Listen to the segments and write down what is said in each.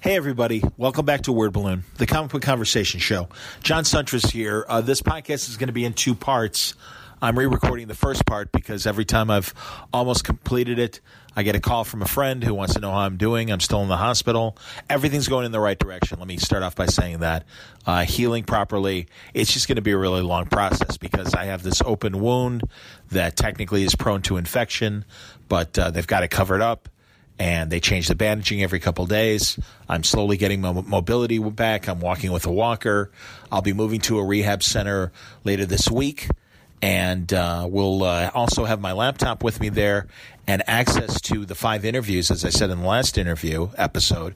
Hey, everybody. Welcome back to Word Balloon, the comic book conversation show. John Siuntres here. Uh, this podcast is going to be in two parts. I'm re recording the first part because every time I've almost completed it, I get a call from a friend who wants to know how I'm doing. I'm still in the hospital. Everything's going in the right direction. Let me start off by saying that. Uh, healing properly, it's just going to be a really long process because I have this open wound that technically is prone to infection, but uh, they've got it covered up and they change the bandaging every couple days. I'm slowly getting my mobility back. I'm walking with a walker. I'll be moving to a rehab center later this week, and uh, we'll uh, also have my laptop with me there and access to the five interviews, as I said in the last interview episode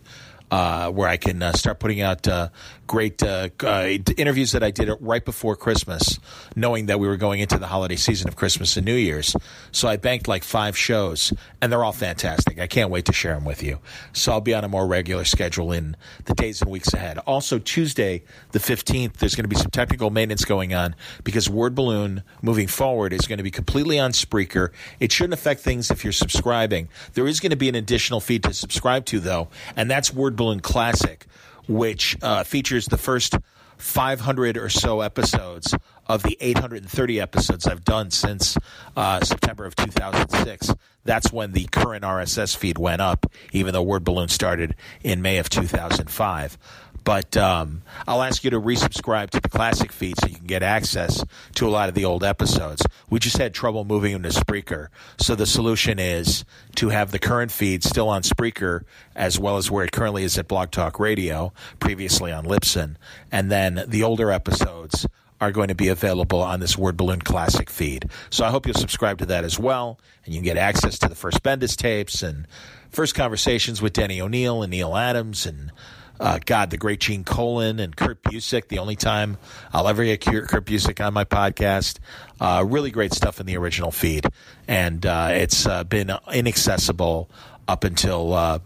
uh, where I can uh, start putting out uh, great uh, uh, interviews that I did right before Christmas, knowing that we were going into the holiday season of Christmas and New Year's. So I banked like five shows, and they're all fantastic. I can't wait to share them with you. So I'll be on a more regular schedule in the days and weeks ahead. Also, Tuesday, the 15th, there's going to be some technical maintenance going on because Word Balloon moving forward is going to be completely on Spreaker. It shouldn't affect things if you're subscribing. There is going to be an additional feed to subscribe to, though, and that's Word Balloon Classic, which uh, features the first 500 or so episodes of the 830 episodes I've done since uh, September of 2006. That's when the current RSS feed went up, even though Word Balloon started in May of 2005. But um, I'll ask you to resubscribe to the classic feed so you can get access to a lot of the old episodes. We just had trouble moving them to Spreaker. So the solution is to have the current feed still on Spreaker as well as where it currently is at Blog Talk Radio, previously on Libsyn. And then the older episodes are going to be available on this Word Balloon Classic feed. So I hope you'll subscribe to that as well, and you can get access to the first Bendis tapes and first conversations with Denny O'Neil and Neal Adams and uh, God, the great Gene Colan and Kurt Busiek. The only time I'll ever get Kurt Busiek on my podcast. Uh, really great stuff in the original feed, and uh, it's uh, been inaccessible up until uh,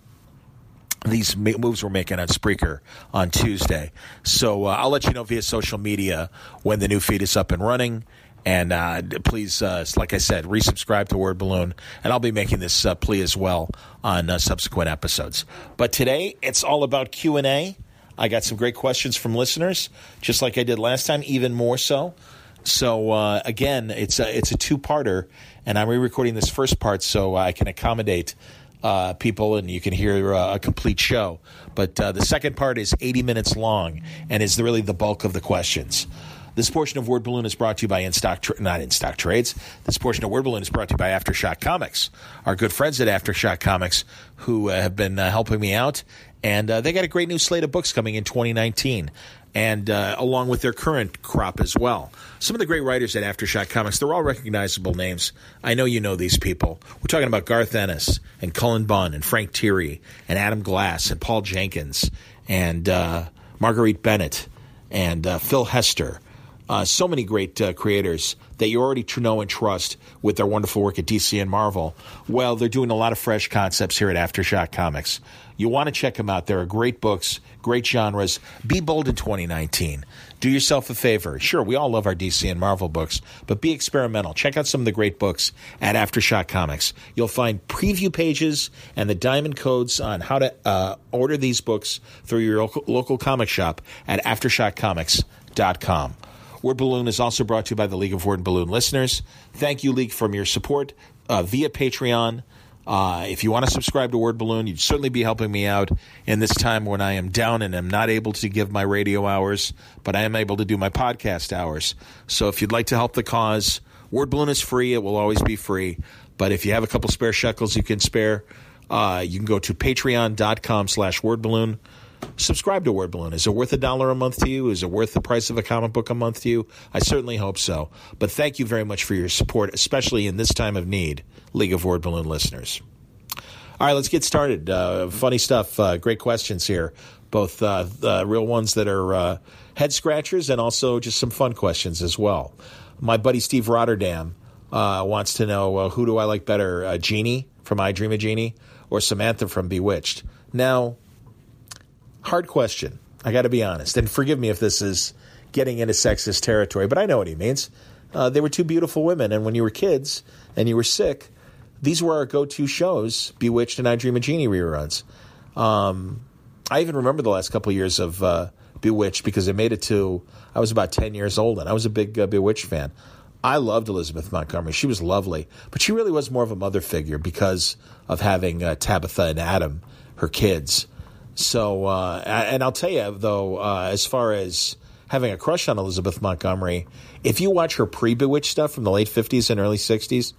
these moves we're making on Spreaker on Tuesday. So uh, I'll let you know via social media when the new feed is up and running. And uh, please, uh, like I said, resubscribe to Word Balloon, and I'll be making this uh, plea as well on uh, subsequent episodes. But today, it's all about Q and A. I got some great questions from listeners, just like I did last time, even more so. So uh, again, it's a, it's a two parter, and I'm re-recording this first part so I can accommodate uh, people and you can hear uh, a complete show. But uh, the second part is 80 minutes long and is really the bulk of the questions. This portion of Word Balloon is brought to you by In Stock, tra- not In Stock Trades. This portion of Word Balloon is brought to you by Aftershock Comics, our good friends at Aftershock Comics who uh, have been uh, helping me out. And uh, they got a great new slate of books coming in 2019, and uh, along with their current crop as well. Some of the great writers at Aftershock Comics, they're all recognizable names. I know you know these people. We're talking about Garth Ennis and Cullen Bunn and Frank Tieri and Adam Glass and Paul Jenkins and uh, Marguerite Bennett and uh, Phil Hester uh, so many great uh, creators that you already know and trust with their wonderful work at DC and Marvel. Well, they're doing a lot of fresh concepts here at Aftershock Comics. You want to check them out. There are great books, great genres. Be bold in 2019. Do yourself a favor. Sure, we all love our DC and Marvel books, but be experimental. Check out some of the great books at Aftershock Comics. You'll find preview pages and the diamond codes on how to uh, order these books through your local, local comic shop at AftershockComics.com. Word Balloon is also brought to you by the League of Word and Balloon listeners. Thank you, League, for your support uh, via Patreon. Uh, if you want to subscribe to Word Balloon, you'd certainly be helping me out in this time when I am down and am not able to give my radio hours, but I am able to do my podcast hours. So if you'd like to help the cause, Word Balloon is free. It will always be free. But if you have a couple spare shekels you can spare, uh, you can go to patreon.com slash wordballoon subscribe to Word Balloon. Is it worth a dollar a month to you? Is it worth the price of a comic book a month to you? I certainly hope so. But thank you very much for your support, especially in this time of need, League of Word Balloon listeners. All right, let's get started. Uh, funny stuff, uh, great questions here, both uh, real ones that are uh, head scratchers and also just some fun questions as well. My buddy Steve Rotterdam uh, wants to know uh, who do I like better, Jeannie from I Dream of Jeannie or Samantha from Bewitched? Now, hard question. I got to be honest, and forgive me if this is getting into sexist territory, but I know what he means. Uh, they were two beautiful women, and when you were kids and you were sick, these were our go-to shows: Bewitched and I Dream of Jeannie reruns. Um, I even remember the last couple of years of uh, Bewitched because it made it to I was about ten years old and I was a big uh, Bewitched fan. I loved Elizabeth Montgomery. She was lovely, but she really was more of a mother figure because of having uh, Tabitha and Adam, her kids. So, uh, and I'll tell you though, uh, as far as having a crush on Elizabeth Montgomery, if you watch her pre Bewitched stuff from the late 50s and early 60s,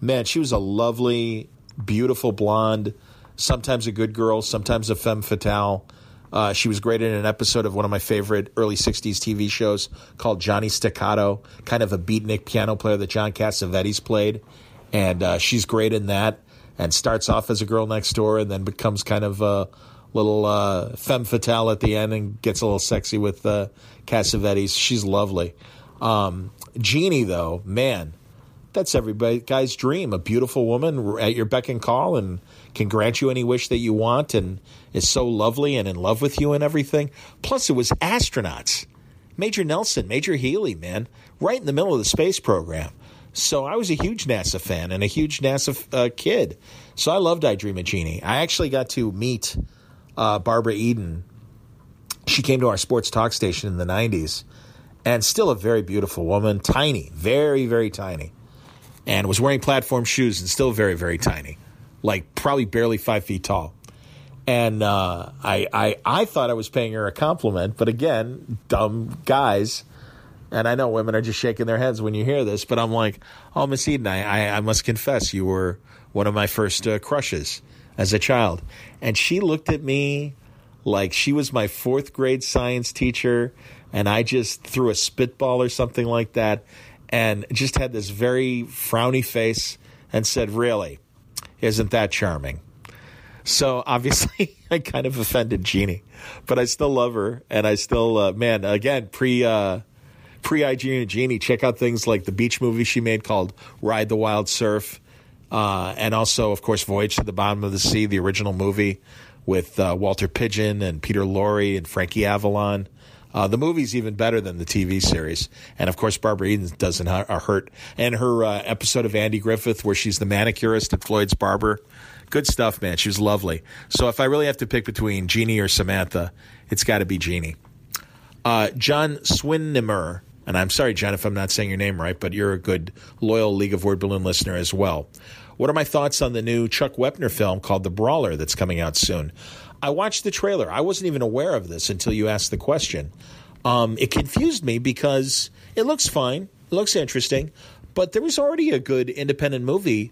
man, she was a lovely, beautiful blonde, sometimes a good girl, sometimes a femme fatale. Uh, she was great in an episode of one of my favorite early 60s TV shows called Johnny Staccato, kind of a beatnik piano player that John Cassavetes played. And uh, she's great in that and starts off as a girl next door and then becomes kind of a little uh, femme fatale at the end and gets a little sexy with uh, Cassavetes. She's lovely. Um, Jeannie, though, man, that's every guy's dream. A beautiful woman at your beck and call and can grant you any wish that you want and is so lovely and in love with you and everything. Plus, it was astronauts. Major Nelson, Major Healy, man, right in the middle of the space program. So I was a huge NASA fan and a huge NASA uh, kid. So I loved I Dream of Jeannie. I actually got to meet uh, Barbara Eden. She came to our sports talk station in the 90s and still a very beautiful woman, tiny, very, very tiny, and was wearing platform shoes and still very, very tiny like probably barely five feet tall. And uh, I, I, I thought I was paying her a compliment, but again, dumb guys. And I know women are just shaking their heads when you hear this, but I'm like, oh, Miss Eden, I, I, I must confess, you were one of my first uh, crushes as a child. And she looked at me like she was my fourth grade science teacher, and I just threw a spitball or something like that, and just had this very frowny face and said, Really? Isn't that charming? So obviously, I kind of offended Jeannie, but I still love her, and I still, uh, man, again, pre uh, pre I Jeannie, check out things like the beach movie she made called Ride the Wild Surf, uh, and also, of course, Voyage to the Bottom of the Sea, the original movie with uh, Walter Pidgeon and Peter Lorre and Frankie Avalon. Uh, the movie's even better than the TV series. And of course, Barbara Eden doesn't hurt. And her uh, episode of Andy Griffith, where she's the manicurist at Floyd's Barber, good stuff, man. She was lovely. So if I really have to pick between Jeannie or Samantha, it's got to be Jeannie. Uh, John Swinnimer, and I'm sorry, John, if I'm not saying your name right, but you're a good, loyal League of Word Balloon listener as well. What are my thoughts on the new Chuck Wepner film called The Brawler that's coming out soon? I watched the trailer. I wasn't even aware of this until you asked the question. Um, it confused me because it looks fine, it looks interesting, but there was already a good independent movie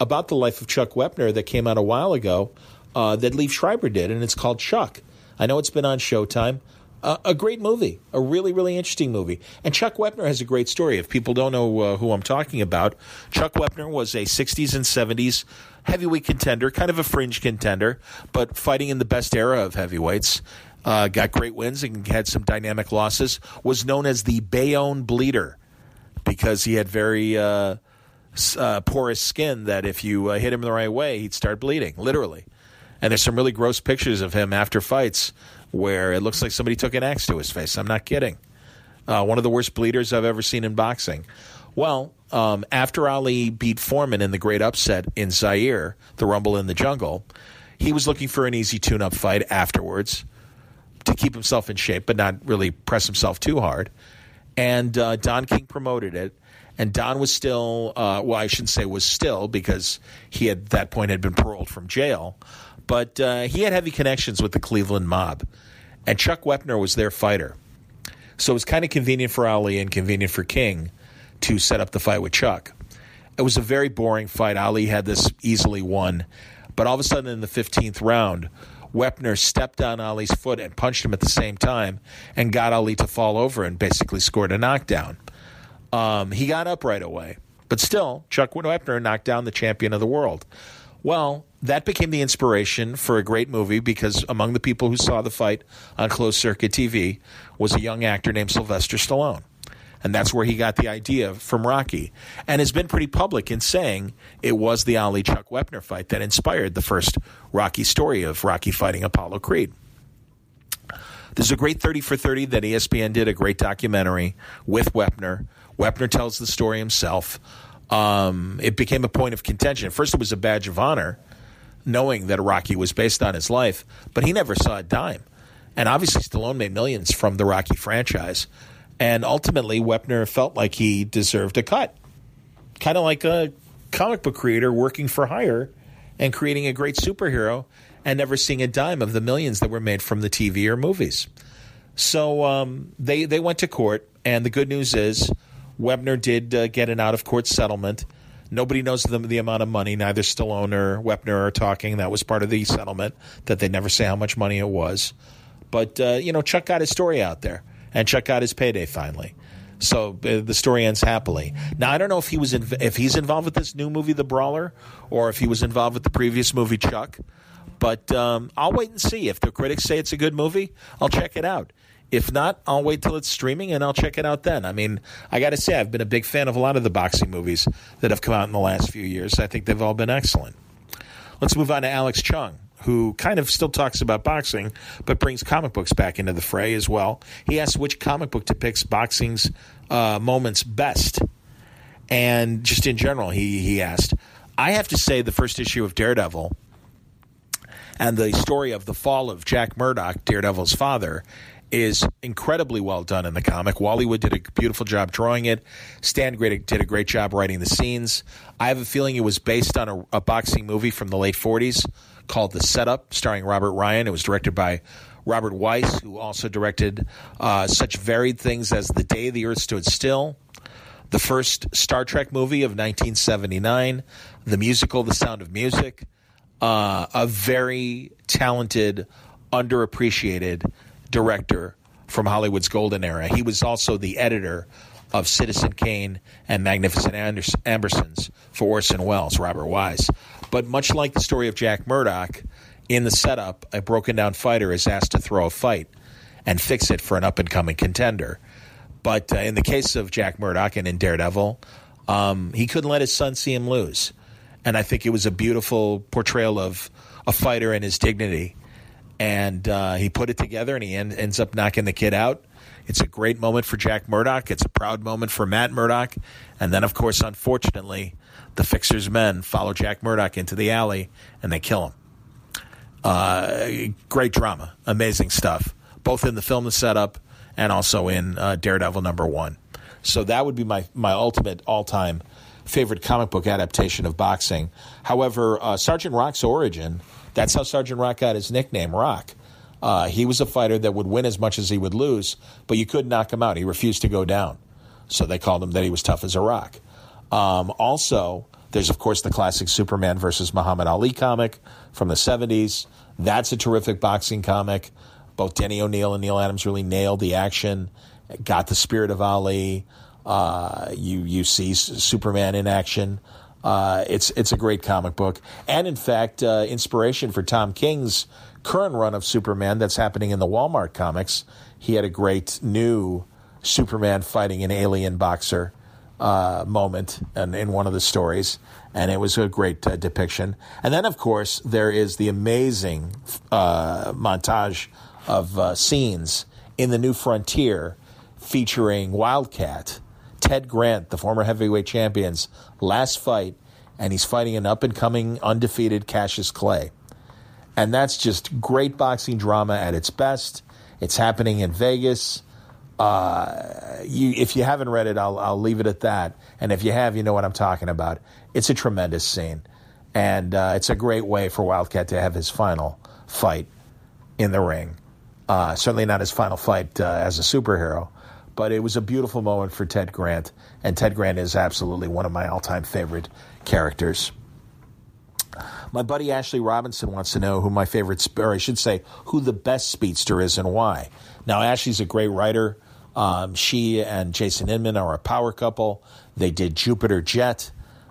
about the life of Chuck Wepner that came out a while ago uh, that Liev Schreiber did, and it's called Chuck. I know it's been on Showtime. A great movie, a really, really interesting movie. And Chuck Wepner has a great story. If people don't know uh, who I'm talking about, Chuck Wepner was a 60s and 70s heavyweight contender, kind of a fringe contender, but fighting in the best era of heavyweights. Uh, got great wins and had some dynamic losses. Was known as the Bayonne Bleeder because he had very uh, uh, porous skin that if you uh, hit him the right way, he'd start bleeding, literally. And there's some really gross pictures of him after fights where it looks like somebody took an axe to his face. I'm not kidding. Uh, one of the worst bleeders I've ever seen in boxing. Well, um, after Ali beat Foreman in the great upset in Zaire, the Rumble in the Jungle, he was looking for an easy tune up fight afterwards to keep himself in shape, but not really press himself too hard. And uh, Don King promoted it. And Don was still, uh, well, I shouldn't say was still because he at that point had been paroled from jail, but uh, he had heavy connections with the Cleveland mob. And Chuck Wepner was their fighter. So it was kind of convenient for Ali and convenient for King to set up the fight with Chuck. It was a very boring fight. Ali had this easily won, but all of a sudden in the 15th round, Wepner stepped on Ali's foot and punched him at the same time and got Ali to fall over and basically scored a knockdown. Um, he got up right away, but still, Chuck Wepner knocked down the champion of the world. Well, that became the inspiration for a great movie because among the people who saw the fight on closed circuit TV was a young actor named Sylvester Stallone. And that's where he got the idea from Rocky. And has been pretty public in saying it was the Ali Chuck Wepner fight that inspired the first Rocky story of Rocky fighting Apollo Creed. There's a great 30 for 30 that ESPN did, a great documentary with Wepner. Wepner tells the story himself. Um, it became a point of contention. First, it was a badge of honor knowing that Rocky was based on his life, but he never saw a dime. And obviously, Stallone made millions from the Rocky franchise. And ultimately, Wepner felt like he deserved a cut. Kind of like a comic book creator working for hire and creating a great superhero and never seeing a dime of the millions that were made from the TV or movies. So um, they they went to court, and the good news is Wepner did uh, get an out of court settlement. Nobody knows the, the amount of money. Neither Stallone or Wepner are talking. That was part of the settlement that they never say how much money it was. But uh, you know, Chuck got his story out there, and Chuck got his payday finally. So uh, the story ends happily. Now I don't know if he was in, if he's involved with this new movie, The Brawler, or if he was involved with the previous movie, Chuck. But um, I'll wait and see. If the critics say it's a good movie, I'll check it out. If not, I'll wait till it's streaming and I'll check it out then. I mean, I got to say, I've been a big fan of a lot of the boxing movies that have come out in the last few years. I think they've all been excellent. Let's move on to Alex Chung, who kind of still talks about boxing, but brings comic books back into the fray as well. He asks which comic book depicts boxing's uh, moments best. And just in general, he, he asked, I have to say, the first issue of Daredevil and the story of the fall of Jack Murdock, Daredevil's father, is incredibly well done in the comic. Wally Wood did a beautiful job drawing it. Stan did a great job writing the scenes. I have a feeling it was based on a, a boxing movie from the late 40s called The Setup, starring Robert Ryan. It was directed by Robert Wise, who also directed uh, such varied things as The Day the Earth Stood Still, the first Star Trek movie of 1979, the musical The Sound of Music, uh, a very talented, underappreciated director from Hollywood's golden era. He was also the editor of Citizen Kane and Magnificent Ambersons for Orson Welles, Robert Wise. But much like the story of Jack Murdock, in the setup, a broken down fighter is asked to throw a fight and fix it for an up and coming contender. But uh, in the case of Jack Murdock and in Daredevil, um, he couldn't let his son see him lose. And I think it was a beautiful portrayal of a fighter and his dignity and uh, he put it together and he en- ends up knocking the kid out. It's a great moment for Jack Murdock. It's a proud moment for Matt Murdock. And then, of course, unfortunately, the Fixer's men follow Jack Murdock into the alley and they kill him. Uh, great drama, amazing stuff, both in the film The Setup and also in uh, Daredevil number one. So that would be my, my ultimate all time favorite comic book adaptation of boxing. However, uh, Sergeant Rock's origin that's how Sergeant Rock got his nickname, Rock. Uh, he was a fighter that would win as much as he would lose, but you couldn't knock him out. He refused to go down. So they called him that he was tough as a rock. Um, also, there's, of course, the classic Superman versus Muhammad Ali comic from the 70s. That's a terrific boxing comic. Both Denny O'Neil and Neal Adams really nailed the action, got the spirit of Ali. Uh, you, you see Superman in action. Uh, it's it's a great comic book, and in fact, uh, inspiration for Tom King's current run of Superman that's happening in the Walmart comics. He had a great new Superman fighting an alien boxer uh, moment in, in, one of the stories, and it was a great uh, depiction. And then, of course, there is the amazing uh, montage of uh, scenes in the New Frontier featuring Wildcat Ted Grant, the former heavyweight champion's last fight, and he's fighting an up and coming undefeated Cassius Clay. And that's just great boxing drama at its best. It's happening in Vegas. Uh, you, if you haven't read it, I'll, I'll leave it at that. And if you have, you know what I'm talking about. It's a tremendous scene. And uh, it's a great way for Wildcat to have his final fight in the ring. Uh, certainly not his final fight uh, as a superhero, but it was a beautiful moment for Ted Grant, and Ted Grant is absolutely one of my all time favorite characters. My buddy Ashley Robinson wants to know who my favorite, or I should say, who the best speedster is and why. Now, Ashley's a great writer. Um, she and Jason Inman are a power couple. They did Jupiter Jet,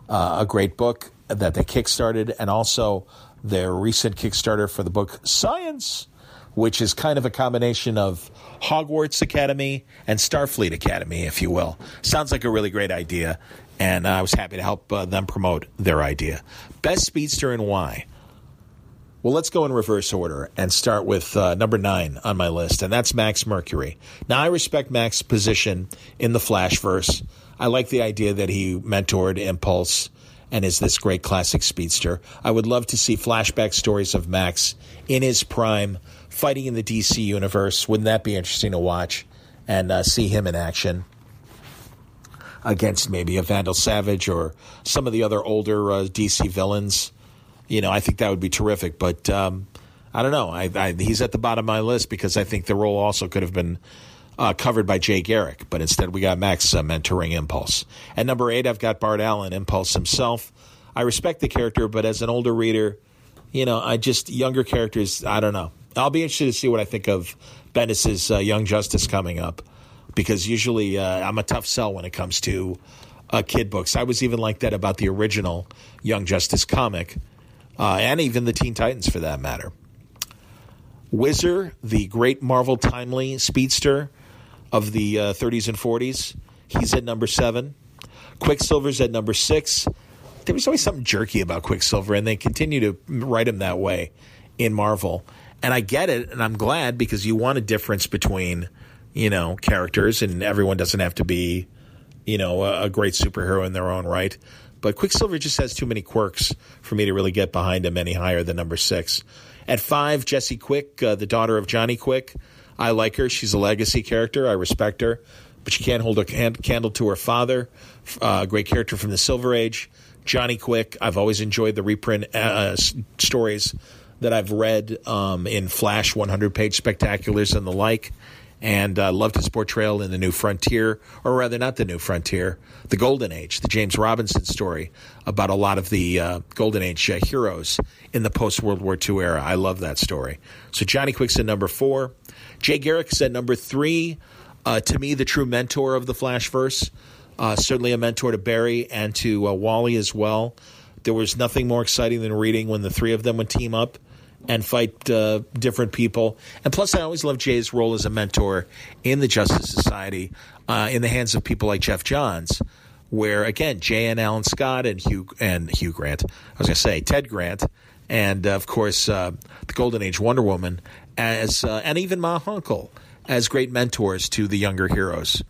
uh, a great book that they kickstarted, and also their recent Kickstarter for the book Science, which is kind of a combination of Hogwarts Academy and Starfleet Academy, if you will. Sounds like a really great idea, and I was happy to help uh, them promote their idea. Best speedster and why? Well, let's go in reverse order and start with uh, number nine on my list, and that's Max Mercury. Now, I respect Max's position in the Flashverse. I like the idea that he mentored Impulse and is this great classic speedster. I would love to see flashback stories of Max in his prime fighting in the DC universe. Wouldn't that be interesting to watch and uh, see him in action? Against maybe a Vandal Savage or some of the other older uh, DC villains. You know, I think that would be terrific. But um, I don't know. I, I, he's at the bottom of my list because I think the role also could have been uh, covered by Jay Garrick, but instead we got Max uh, mentoring Impulse. At number eight, I've got Bart Allen, Impulse himself. I respect the character, but as an older reader, you know, I just younger characters. I don't know. I'll be interested to see what I think of Bendis's uh, Young Justice coming up, because usually uh, I'm a tough sell when it comes to uh, kid books. I was even like that about the original Young Justice comic, uh, and even the Teen Titans for that matter. Whizzer, the great Marvel timely speedster, of the uh, 30s and 40s. He's at number seven. Quicksilver's at number six. There was always something jerky about Quicksilver, and they continue to write him that way in Marvel. And I get it, and I'm glad because you want a difference between, you know, characters, and everyone doesn't have to be, you know, a, a great superhero in their own right. But Quicksilver just has too many quirks for me to really get behind him any higher than number six. At five, Jesse Quick, uh, the daughter of Johnny Quick. I like her. She's a legacy character. I respect her, but she can't hold a candle to her father. Uh, great character from the Silver Age. Johnny Quick. I've always enjoyed the reprint uh, stories that I've read um, in Flash 100 page spectaculars and the like. And uh, loved his portrayal in The New Frontier, or rather, not The New Frontier, The Golden Age, the James Robinson story about a lot of the uh, Golden Age uh, heroes in the post World War II era. I love that story. So Johnny Quick's at number four. Jay Garrick said number three, uh, to me, the true mentor of the Flashverse. Uh, certainly a mentor to Barry and to uh, Wally as well. There was nothing more exciting than reading when the three of them would team up and fight uh, different people. And plus, I always loved Jay's role as a mentor in the Justice Society uh, in the hands of people like Geoff Johns, where again, Jay and Alan Scott and Hugh and Hugh Grant, I was going to say Ted Grant, and uh, of course uh, the Golden Age Wonder Woman as uh, and even Ma Hunkel as great mentors to the younger heroes.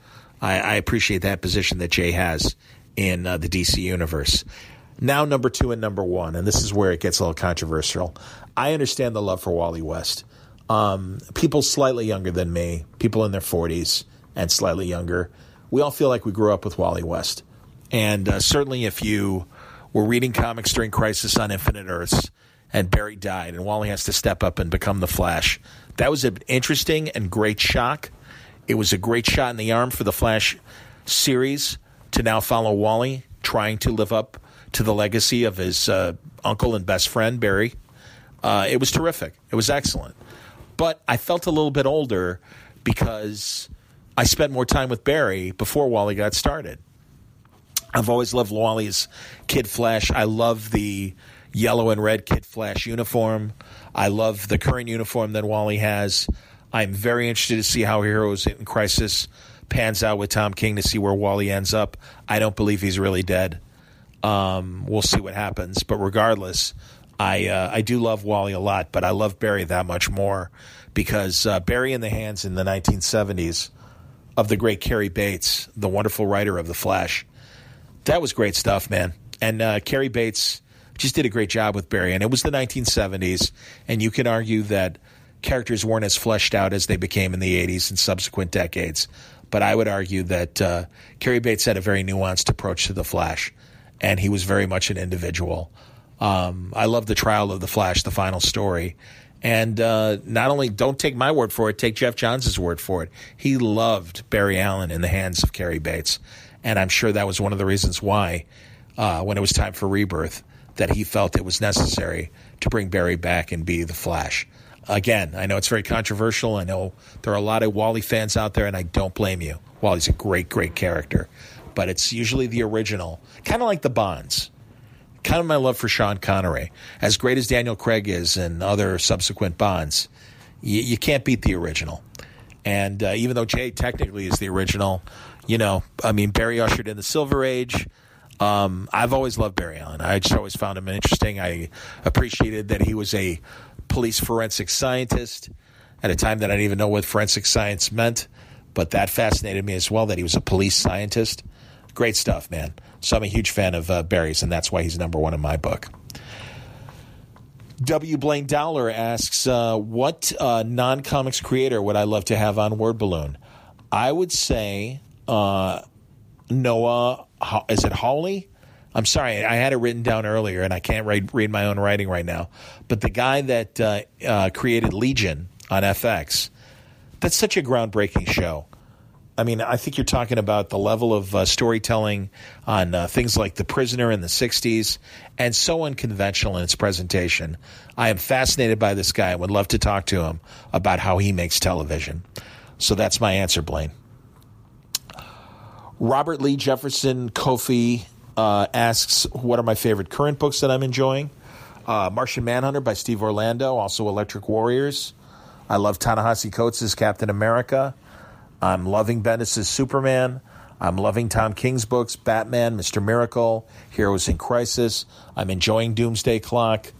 I, I appreciate that position that Jay has in uh, the DC universe. Now, number two and number one, and this is where it gets a little controversial. I understand the love for Wally West. Um, people slightly younger than me, people in their 40s and slightly younger, we all feel like we grew up with Wally West. And uh, certainly, if you were reading comics during Crisis on Infinite Earths, and Barry died, and Wally has to step up and become the Flash. That was an interesting and great shock. It was a great shot in the arm for the Flash series to now follow Wally trying to live up to the legacy of his uh, uncle and best friend, Barry. Uh, it was terrific. It was excellent. But I felt a little bit older because I spent more time with Barry before Wally got started. I've always loved Wally's Kid Flash. I love the yellow and red Kid Flash uniform. I love the current uniform that Wally has. I'm very interested to see how Heroes in Crisis pans out with Tom King to see where Wally ends up. I don't believe he's really dead. Um, we'll see what happens. But regardless, I uh, I do love Wally a lot, but I love Barry that much more because uh, Barry in the hands in the 1970s of the great Cary Bates, the wonderful writer of The Flash. That was great stuff, man. And uh, Cary Bates just did a great job with Barry. And it was the 1970s, and you can argue that characters weren't as fleshed out as they became in the 80s and subsequent decades. But I would argue that uh, Cary Bates had a very nuanced approach to the Flash, and he was very much an individual. Um, I love the trial of the Flash, the final story. And uh, not only don't take my word for it, take Geoff Johns' word for it. He loved Barry Allen in the hands of Cary Bates. And I'm sure that was one of the reasons why, uh, when it was time for rebirth, that he felt it was necessary to bring Barry back and be the Flash. Again, I know it's very controversial. I know there are a lot of Wally fans out there, and I don't blame you. Wally's a great, great character, but it's usually the original, kind of like the Bonds. Kind of my love for Sean Connery. As great as Daniel Craig is and other subsequent Bonds, you, you can't beat the original. And uh, even though Jay technically is the original, you know, I mean, Barry ushered in the Silver Age. Um, I've always loved Barry Allen. I just always found him interesting. I appreciated that he was a police forensic scientist at a time that I didn't even know what forensic science meant, but that fascinated me as well that he was a police scientist Great stuff, man. So I'm a huge fan of uh, Barry's, and that's why he's number one in my book. W. Blaine Dowler asks, uh, "What uh, non-comics creator would I love to have on Word Balloon?" I would say uh, Noah. Is it Hawley? I'm sorry, I had it written down earlier, and I can't read, read my own writing right now. But the guy that uh, uh, created Legion on FX, that's such a groundbreaking show. I mean, I think you're talking about the level of uh, storytelling on uh, things like The Prisoner in the 60s and so unconventional in its presentation. I am fascinated by this guy and would love to talk to him about how he makes television. So that's my answer, Blaine. Robert Lee Jefferson Kofi uh, asks, What are my favorite current books that I'm enjoying? Uh, Martian Manhunter by Steve Orlando, also Electric Warriors. I love Ta-Nehisi Coates' Captain America. I'm loving Bendis' Superman. I'm loving Tom King's books, Batman, Mr. Miracle, Heroes in Crisis. I'm enjoying Doomsday Clock.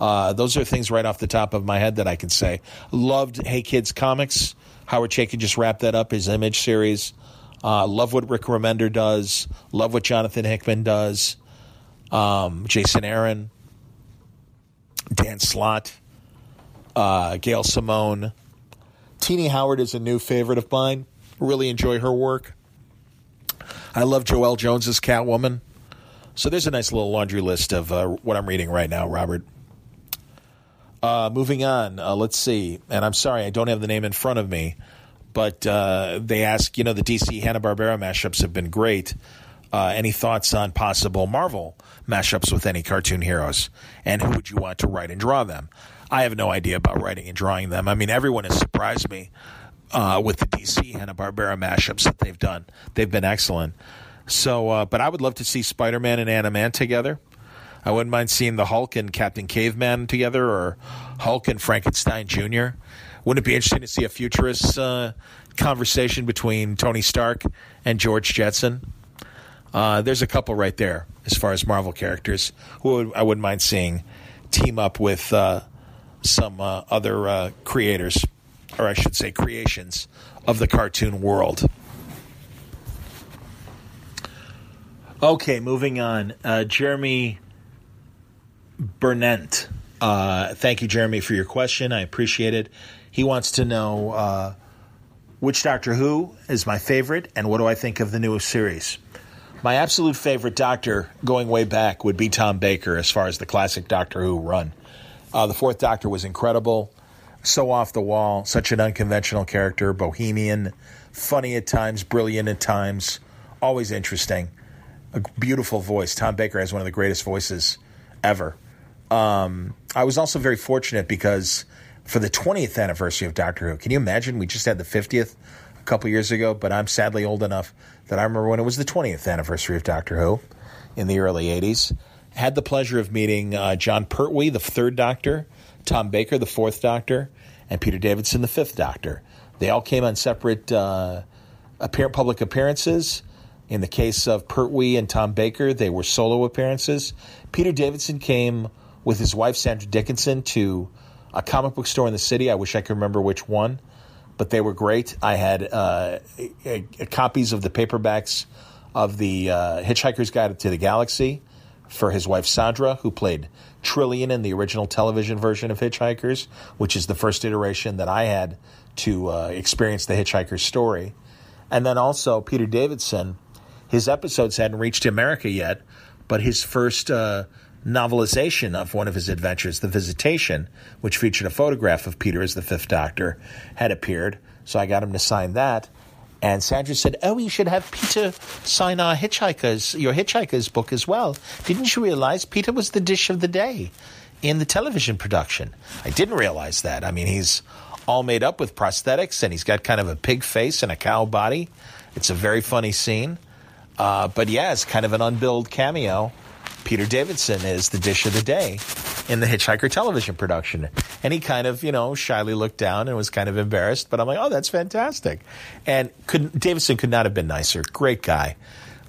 Uh, those are things right off the top of my head that I can say. Loved Hey Kids Comics. Howard Chaykin just wrapped that up, his Image series. Uh, love what Rick Remender does. Love what Jonathan Hickman does. Um, Jason Aaron. Dan Slott. Uh, Gail Simone. Tini Howard is a new favorite of mine. Really enjoy her work. I love Joelle Jones's Catwoman. So there's a nice little laundry list of uh, what I'm reading right now, Robert. Uh, moving on, uh, let's see. And I'm sorry, I don't have the name in front of me, but uh, they ask, you know, the DC Hanna Barbera mashups have been great. Uh, any thoughts on possible Marvel mashups with any cartoon heroes? And who would you want to write and draw them? I have no idea about writing and drawing them. I mean, everyone has surprised me uh, with the DC Hanna Barbera mashups that they've done. They've been excellent. So, uh, but I would love to see Spider Man and Anna Man together. I wouldn't mind seeing the Hulk and Captain Caveman together, or Hulk and Frankenstein Jr. Wouldn't it be interesting to see a futurist uh, conversation between Tony Stark and George Jetson? Uh, there's a couple right there as far as Marvel characters who I wouldn't mind seeing team up with uh, some uh, other uh, creators, or I should say, creations of the cartoon world. Okay, moving on. Uh, Jeremy Burnett. Uh, thank you, Jeremy, for your question. I appreciate it. He wants to know uh, which Doctor Who is my favorite and what do I think of the newest series. My absolute favorite Doctor going way back would be Tom Baker as far as the classic Doctor Who run. Uh, the Fourth Doctor was incredible, so off the wall, such an unconventional character, bohemian, funny at times, brilliant at times, always interesting. A beautiful voice. Tom Baker has one of the greatest voices ever. Um, I was also very fortunate because for the 20th anniversary of Doctor Who, can you imagine? We just had the 50th a couple years ago, but I'm sadly old enough that I remember when it was the 20th anniversary of Doctor Who in the early 80s had the pleasure of meeting uh, Jon Pertwee, the third Doctor, Tom Baker, the fourth Doctor, and Peter Davidson, the fifth Doctor. They all came on separate uh, public appearances. In the case of Pertwee and Tom Baker, they were solo appearances. Peter Davidson came with his wife, Sandra Dickinson, to a comic book store in the city. I wish I could remember which one, but they were great. I had uh, a, a, copies of the paperbacks of the uh, Hitchhiker's Guide to the Galaxy for his wife Sandra, who played Trillian in the original television version of Hitchhikers, which is the first iteration that I had to uh, experience the Hitchhiker's story. And then also Peter Davidson, his episodes hadn't reached America yet, but his first uh, novelization of one of his adventures, The Visitation, which featured a photograph of Peter as the Fifth Doctor, had appeared. So I got him to sign that. And Sandra said, "Oh, you should have Peter sign our Hitchhikers, your Hitchhikers book as well. Didn't you realize Peter was the dish of the day in the television production? I didn't realize that. I mean, he's all made up with prosthetics, and he's got kind of a pig face and a cow body. It's a very funny scene, uh, but yeah, it's kind of an unbilled cameo. Peter Davidson is the dish of the day in the Hitchhiker television production. And he kind of, you know, shyly looked down and was kind of embarrassed. But I'm like, oh, that's fantastic. And could, Davison could not have been nicer. Great guy.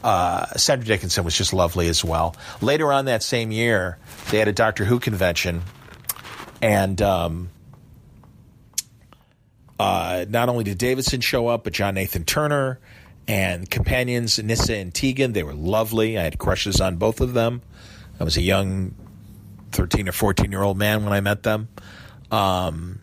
Uh, Sandra Dickinson was just lovely as well. Later on that same year, they had a Doctor Who convention. And um, uh, not only did Davidson show up, but John Nathan Turner and companions, Nyssa and Tegan. They were lovely. I had crushes on both of them. I was a young 13 or 14 year old man when I met them. Um,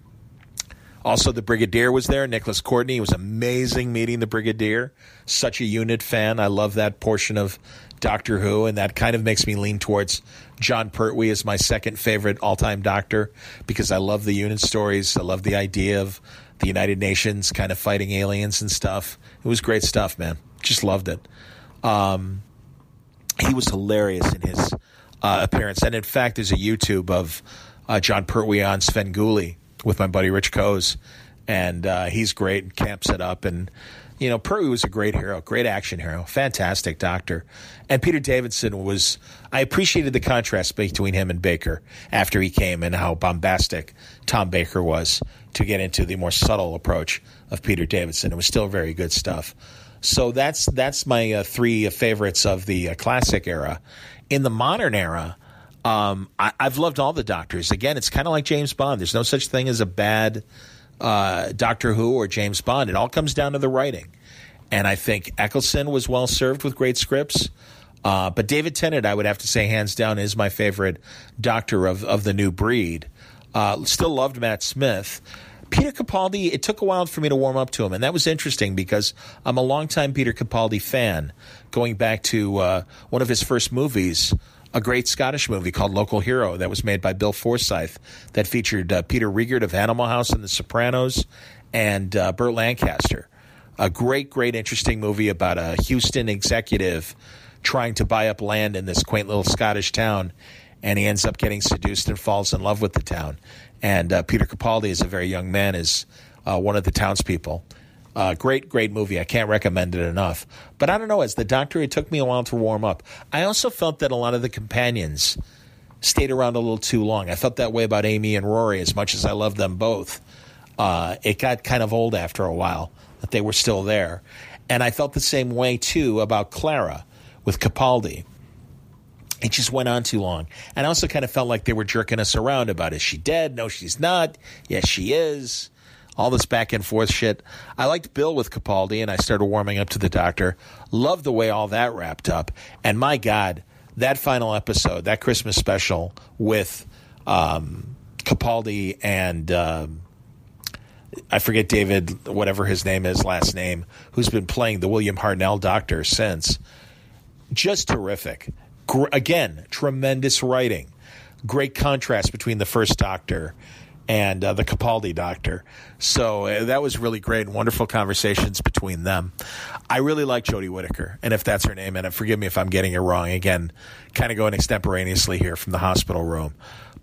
also, the Brigadier was there. Nicholas Courtney. It was amazing meeting the Brigadier. Such a unit fan. I love that portion of Doctor Who, and that kind of makes me lean towards Jon Pertwee as my second favorite all time Doctor because I love the unit stories. I love the idea of the United Nations kind of fighting aliens and stuff. It was great stuff, man. Just loved it. Um, he was hilarious in his uh, appearance, and in fact, there's a YouTube of uh, Jon Pertwee on Svengoolie with my buddy Rich Koz, and uh, he's great and camps it up. And you know, Pertwee was a great hero, great action hero, fantastic doctor. And Peter Davidson was. I appreciated the contrast between him and Baker after he came, and how bombastic Tom Baker was to get into the more subtle approach of Peter Davidson. It was still very good stuff. So that's that's my uh, three favorites of the uh, classic era. In the modern era, um, I, have loved all the Doctors. Again, it's kind of like James Bond. There's no such thing as a bad uh, Doctor Who or James Bond. It all comes down to the writing. And I think Eccleston was well served with great scripts. Uh, but David Tennant, I would have to say, hands down, is my favorite Doctor of, of the new breed. Uh, still loved Matt Smith. Peter Capaldi, it took a while for me to warm up to him, and that was interesting because I'm a longtime Peter Capaldi fan, going back to uh, one of his first movies, a great Scottish movie called Local Hero that was made by Bill Forsyth that featured uh, Peter Riegert of Animal House and The Sopranos and uh, Burt Lancaster. A great, great, interesting movie about a Houston executive trying to buy up land in this quaint little Scottish town, and he ends up getting seduced and falls in love with the town. And uh, Peter Capaldi, as a very young man, is uh, one of the townspeople. Uh, great, great movie. I can't recommend it enough. But I don't know. As the doctor, it took me a while to warm up. I also felt that a lot of the companions stayed around a little too long. I felt that way about Amy and Rory, as much as I love them both. Uh, it got kind of old after a while that they were still there. And I felt the same way, too, about Clara with Capaldi. It just went on too long. And I also kind of felt like they were jerking us around about is she dead? No, she's not. Yes, she is all this back and forth shit. I liked Bill with Capaldi, and I started warming up to the Doctor. Loved the way all that wrapped up, and my God, that final episode, that Christmas special with um, Capaldi and. Um, I forget David, whatever his name is, last name, who's been playing the William Hartnell Doctor since. Just terrific. Gr- again, tremendous writing. Great contrast between the first Doctor and uh, the Capaldi doctor. So uh, that was really great and wonderful conversations between them. I really like Jodie Whittaker, and if that's her name, and forgive me if I'm getting it wrong. Again, kind of going extemporaneously here from the hospital room,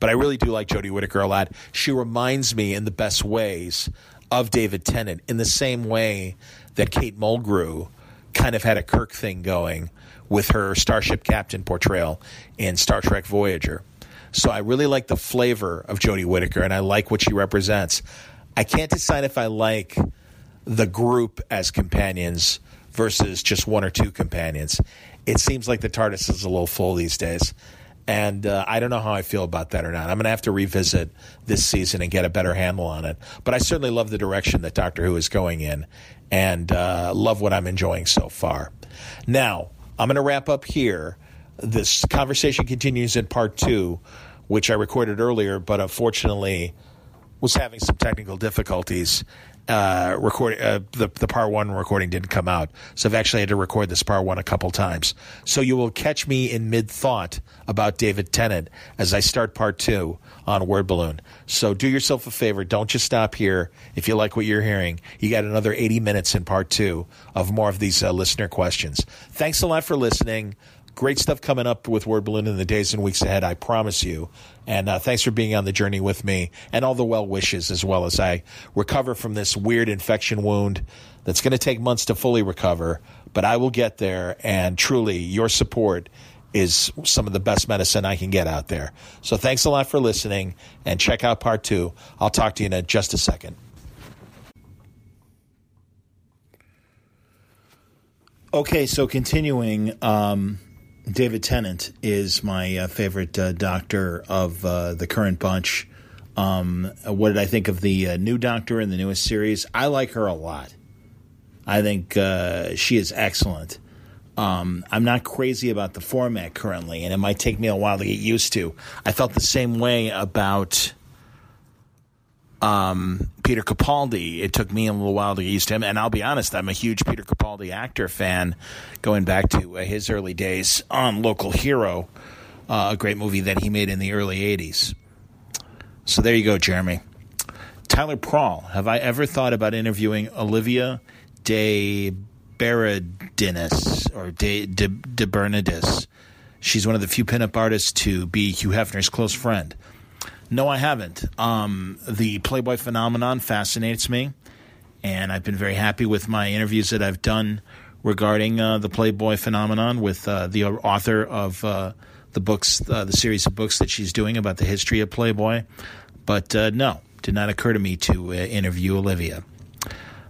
but I really do like Jodie Whittaker a lot. She reminds me in the best ways of David Tennant, in the same way that Kate Mulgrew kind of had a Kirk thing going with her Starship Captain portrayal in Star Trek Voyager. So I really like the flavor of Jodie Whittaker, and I like what she represents. I can't decide if I like the group as companions versus just one or two companions. It seems like the TARDIS is a little full these days. And uh, I don't know how I feel about that or not. I'm going to have to revisit this season and get a better handle on it. But I certainly love the direction that Doctor Who is going in and uh, love what I'm enjoying so far. Now, I'm going to wrap up here. This conversation continues in part two which I recorded earlier, but unfortunately was having some technical difficulties. Uh, recording uh, the the part one recording didn't come out, so I've actually had to record this part one a couple times. So you will catch me in mid thought about David Tennant as I start part two on Word Balloon. So do yourself a favor, don't just stop here. If you like what you're hearing, you got another 80 minutes in part two of more of these uh, listener questions. Thanks a lot for listening. Great stuff coming up with Word Balloon in the days and weeks ahead, I promise you. And uh, thanks for being on the journey with me and all the well wishes as well as I recover from this weird infection wound that's going to take months to fully recover. But I will get there, and truly, your support is some of the best medicine I can get out there. So thanks a lot for listening, and check out part two. I'll talk to you in just a second. Okay, so continuing. Um David Tennant is my uh, favorite uh, doctor of uh, the current bunch. Um, what did I think of the uh, new doctor in the newest series? I like her a lot. I think uh, she is excellent. Um, I'm not crazy about the format currently, and it might take me a while to get used to. I felt the same way about um, Peter Capaldi. It took me a little while to get used to him, and I'll be honest, I'm a huge Peter Capaldi actor fan, going back to uh, his early days on Local Hero, uh, a great movie that he made in the early '80s. So there you go, Jeremy. Tyler Prawl, have I ever thought about interviewing Olivia de Beredinis or de, de, de Bernadis? She's one of the few pinup artists to be Hugh Hefner's close friend. No, I haven't. Um, the Playboy phenomenon fascinates me, and I've been very happy with my interviews that I've done regarding uh, the Playboy phenomenon with uh, the author of uh, the books, uh, the series of books that she's doing about the history of Playboy. But uh, no, did not occur to me to uh, interview Olivia.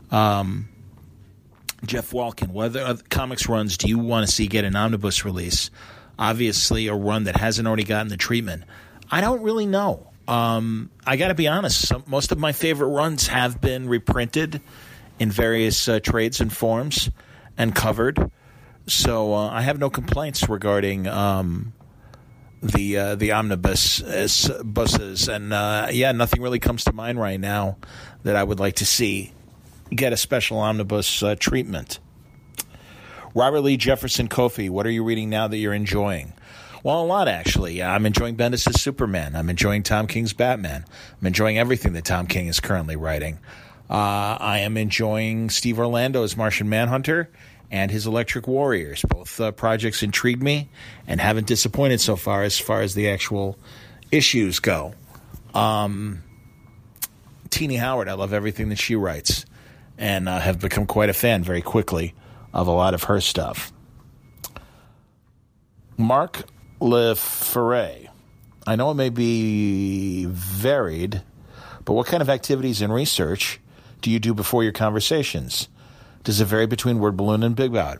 Um, Jeff Walken, what other comics runs do you want to see get an omnibus release? Obviously, a run that hasn't already gotten the treatment. I don't really know. Um, I got to be honest. Some, most of my favorite runs have been reprinted in various uh, trades and forms and covered. So uh, I have no complaints regarding um, the uh, the omnibus buses, and uh, yeah, nothing really comes to mind right now that I would like to see get a special omnibus uh, treatment. Robert Lee Jefferson Kofi, what are you reading now that you're enjoying? Well, a lot actually. I'm enjoying Bendis' Superman. I'm enjoying Tom King's Batman. I'm enjoying everything that Tom King is currently writing. Uh, I am enjoying Steve Orlando's Martian Manhunter and his Electric Warriors. Both uh, projects intrigued me and haven't disappointed so far as far as the actual issues go. Um, Tini Howard, I love everything that she writes and uh, have become quite a fan very quickly of a lot of her stuff. Mark LeFerre. I know it may be varied, but what kind of activities and research do you do before your conversations? Does it vary between Word Balloon and Big Bout?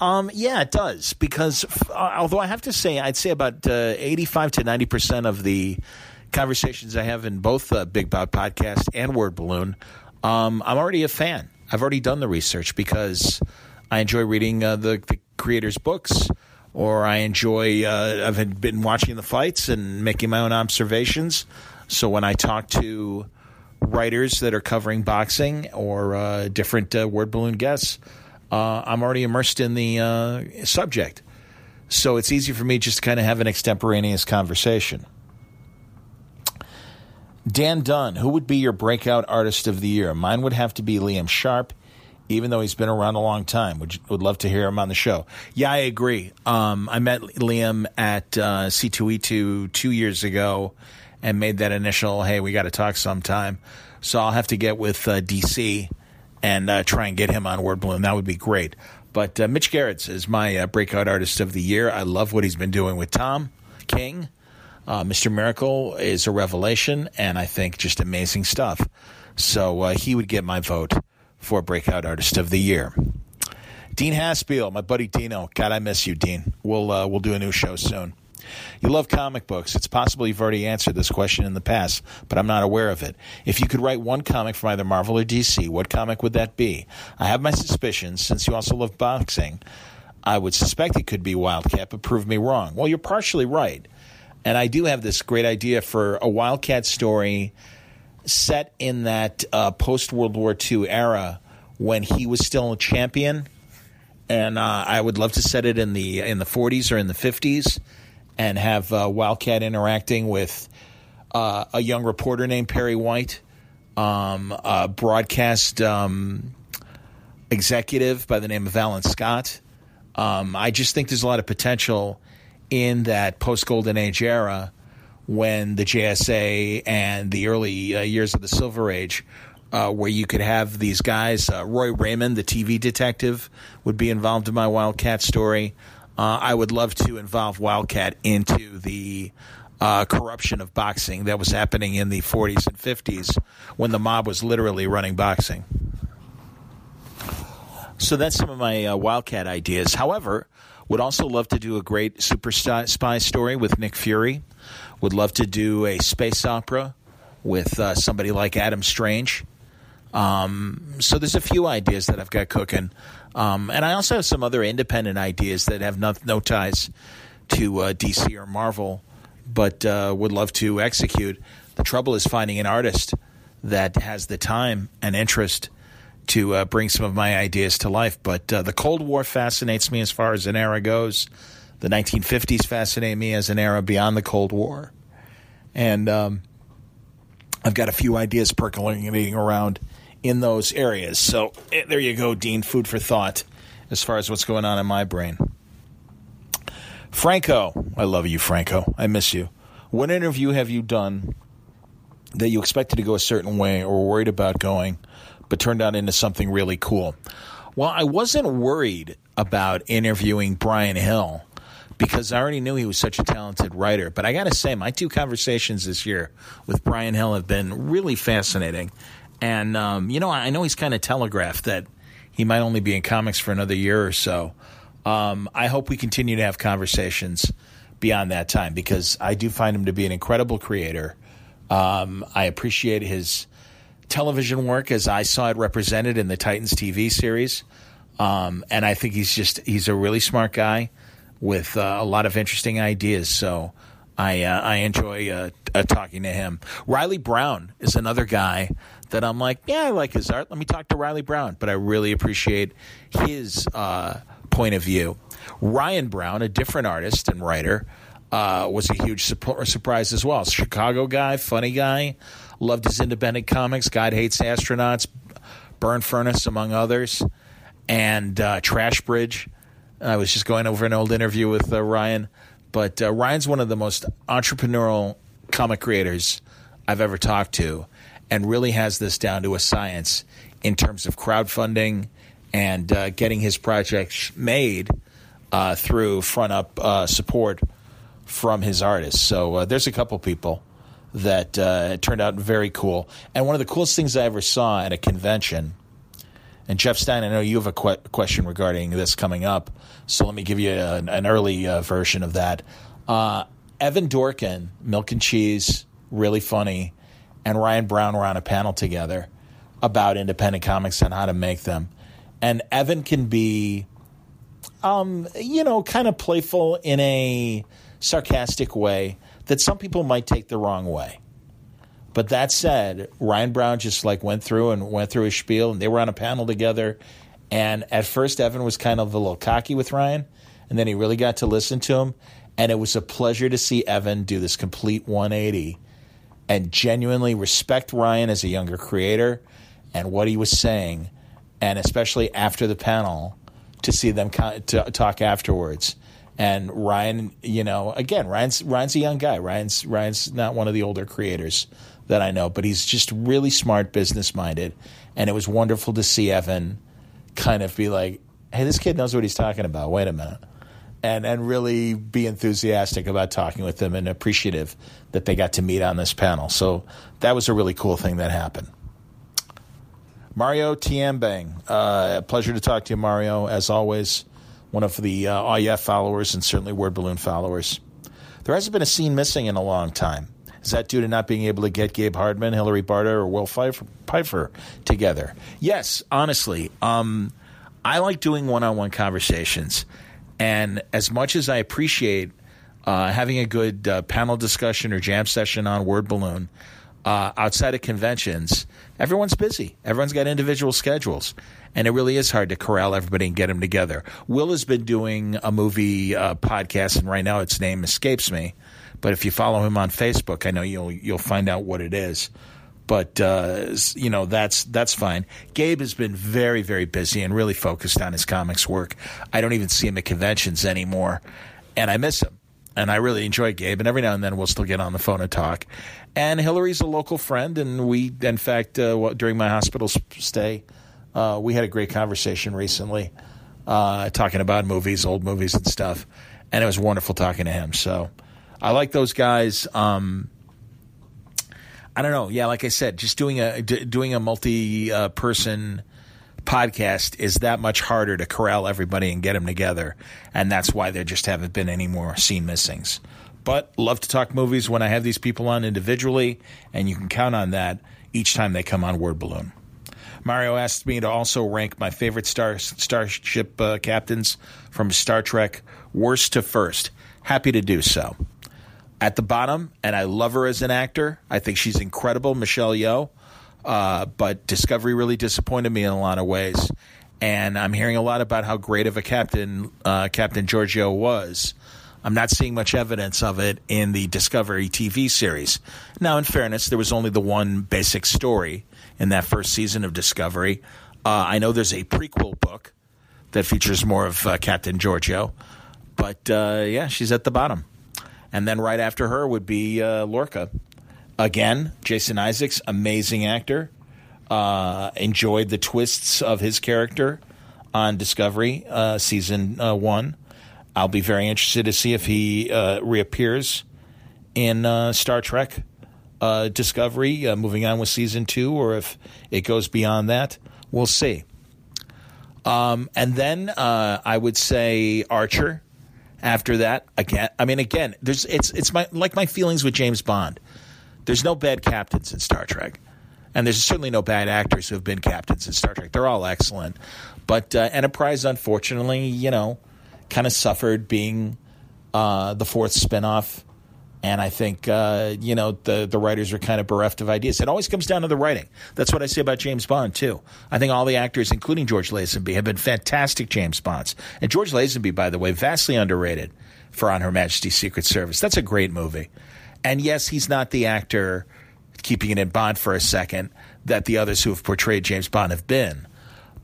Um, yeah, it does. Because uh, although I have to say, I'd say about uh, 85 to 90% of the conversations I have in both uh, Big Bout podcast and Word Balloon, um, I'm already a fan. I've already done the research because I enjoy reading uh, the, the creators' books or I enjoy. Uh, I've been watching the fights and making my own observations. So when I talk to writers that are covering boxing or uh, different uh, word balloon guests, uh, I'm already immersed in the uh, subject. So it's easy for me just to kind of have an extemporaneous conversation. Dan Dunn, who would be your breakout artist of the year? Mine would have to be Liam Sharp even though he's been around a long time. Would would love to hear him on the show. Yeah, I agree. Um, I met Liam at uh, C2E2 two years ago and made that initial, hey, we got to talk sometime. So I'll have to get with uh, DC and uh, try and get him on Word Balloon. That would be great. But uh, Mitch Gerads is my uh, breakout artist of the year. I love what he's been doing with Tom King. Uh, Mr. Miracle is a revelation, and I think just amazing stuff. So he would get my vote for Breakout Artist of the Year. Dean Haspiel, my buddy Dino. God, I miss you, Dean. We'll uh, we'll do a new show soon. You love comic books. It's possible you've already answered this question in the past, but I'm not aware of it. If you could write one comic from either Marvel or DC, what comic would that be? I have my suspicions, since you also love boxing. I would suspect it could be Wildcat, but prove me wrong. Well, you're partially right. And I do have this great idea for a Wildcat story set in that uh, post World War II era when he was still a champion, and uh, I would love to set it in the in the 40s or in the 50s, and have uh, Wildcat interacting with uh, a young reporter named Perry White, um, a broadcast um, executive by the name of Alan Scott. Um, I just think there's a lot of potential in that post Golden Age era when the JSA and the early uh, years of the Silver Age, uh, where you could have these guys. Uh, Roy Raymond, the TV detective, would be involved in my Wildcat story. Uh, I would love to involve Wildcat into the uh, corruption of boxing that was happening in the 40s and 50s when the mob was literally running boxing. So that's some of my uh, Wildcat ideas. However, would also love to do a great super spy story with Nick Fury. Would love to do a space opera with uh, somebody like Adam Strange. Um, so there's a few ideas that I've got cooking, um, and I also have some other independent ideas that have no, no ties to uh, DC or Marvel, but uh, would love to execute. The trouble is finding an artist that has the time and interest to uh, bring some of my ideas to life. But uh, the Cold War fascinates me as far as an era goes. The 1950s fascinate me as an era beyond the Cold War. And um, I've got a few ideas percolating around in those areas. So eh, there you go, Dean. Food for thought as far as what's going on in my brain. Franco, I love you, Franco. I miss you. What interview have you done that you expected to go a certain way or worried about going, but turned out into something really cool? Well, I wasn't worried about interviewing Bryan Hill because I already knew he was such a talented writer. But I got to say, my two conversations this year with Bryan Hill have been really fascinating. And, um, you know, I know he's kind of telegraphed that he might only be in comics for another year or so. Um, I hope we continue to have conversations beyond that time because I do find him to be an incredible creator. Um, I appreciate his television work as I saw it represented in the Titans TV series. Um, and I think he's just, he's a really smart guy with uh, a lot of interesting ideas. So I uh, I enjoy uh, uh, talking to him. Riley Brown is another guy that I'm like, yeah, I like his art. Let me talk to Riley Brown. But I really appreciate his uh, point of view. Ryan Browne, a different artist and writer, uh, was a huge surprise as well. Chicago guy, funny guy, loved his independent comics. God hates astronauts, Burn Furnace, among others, and Trash Bridge. I was just going over an old interview with Ryan but uh, Ryan's one of the most entrepreneurial comic creators I've ever talked to, and really has this down to a science in terms of crowdfunding and uh, getting his projects made uh, through front up uh, support from his artists. So uh, there's a couple people that uh, turned out very cool. And one of the coolest things I ever saw at a convention and Jeff Stein, I know you have a que- question regarding this coming up, so let me give you a, an early uh, version of that. Uh, Evan Dorkin, Milk and Cheese, really funny, and Ryan Browne were on a panel together about independent comics and how to make them. And Evan can be, um, you know, kind of playful in a sarcastic way that some people might take the wrong way. But that said, Ryan Browne just like went through and went through his spiel, and they were on a panel together. And at first, Evan was kind of a little cocky with Ryan, and then he really got to listen to him. And it was a pleasure to see Evan do this complete 180 and genuinely respect Ryan as a younger creator and what he was saying, and especially after the panel to see them to talk afterwards. And Ryan, you know, again, Ryan's Ryan's a young guy. Ryan's Ryan's not one of the older creators that I know, but he's just really smart, business minded. And it was wonderful to see Evan kind of be like, hey, this kid knows what he's talking about. Wait a minute. And, and really be enthusiastic about talking with them and appreciative that they got to meet on this panel. So that was a really cool thing that happened. Mario Tiambang, uh, pleasure to talk to you, Mario. As always, one of the uh, REF followers and certainly Word Balloon followers. There hasn't been a scene missing in a long time. Is that due to not being able to get Gabe Hardman, Hilary Barta, or Will Pfeiffer, together? Yes, honestly. Um, I like doing one on one conversations. And as much as I appreciate uh, having a good uh, panel discussion or jam session on Word Balloon, uh, outside of conventions, everyone's busy. Everyone's got individual schedules. And it really is hard to corral everybody and get them together. Will has been doing a movie uh, podcast, and right now its name escapes me. But if you follow him on Facebook, I know you'll you'll find out what it is. But uh, you know that's that's fine. Gabe has been very very busy and really focused on his comics work. I don't even see him at conventions anymore, and I miss him. And I really enjoy Gabe. And every now and then we'll still get on the phone and talk. And Hilary's a local friend, and we, in fact, uh, during my hospital stay, uh, we had a great conversation recently, uh, talking about movies, old movies, and stuff. And it was wonderful talking to him. So I like those guys. Um, I don't know. Yeah, like I said, just doing a d- doing a multi uh, person podcast is that much harder to corral everybody and get them together, and that's why there just haven't been any more scene missings. But love to talk movies when I have these people on individually, and you can count on that each time they come on Word Balloon. Mario asked me to also rank my favorite star starship uh, captains from Star Trek, worst to first. Happy to do so. At the bottom, and I love her as an actor. I think she's incredible, Michelle Yeoh. Uh, but Discovery really disappointed me in a lot of ways, and I'm hearing a lot about how great of a captain uh, Captain Georgiou was. I'm not seeing much evidence of it in the Discovery TV series. Now, in fairness, there was only the one basic story in that first season of Discovery. Uh, I know there's a prequel book that features more of uh, Captain Georgiou, but uh, yeah, she's at the bottom. And then right after her would be uh, Lorca. Again, Jason Isaacs, amazing actor. Uh, enjoyed the twists of his character on Discovery uh, season one. I'll be very interested to see if he uh, reappears in uh, Star Trek uh, Discovery, uh, moving on with season two, or if it goes beyond that. We'll see. Um, and then uh, I would say Archer. After that, again, I mean, again, there's it's it's my like my feelings with James Bond. There's no bad captains in Star Trek, and there's certainly no bad actors who have been captains in Star Trek. They're all excellent, but uh, Enterprise, unfortunately, you know kind of suffered being uh, the fourth spinoff. And I think uh, you know the the writers are kind of bereft of ideas. It always comes down to the writing. That's what I say about James Bond too. I think all the actors, including George Lazenby, have been fantastic James Bonds. And George Lazenby, by the way, vastly underrated for On Her Majesty's Secret Service. That's a great movie. And yes, he's not the actor keeping it in Bond for a second that the others who have portrayed James Bond have been.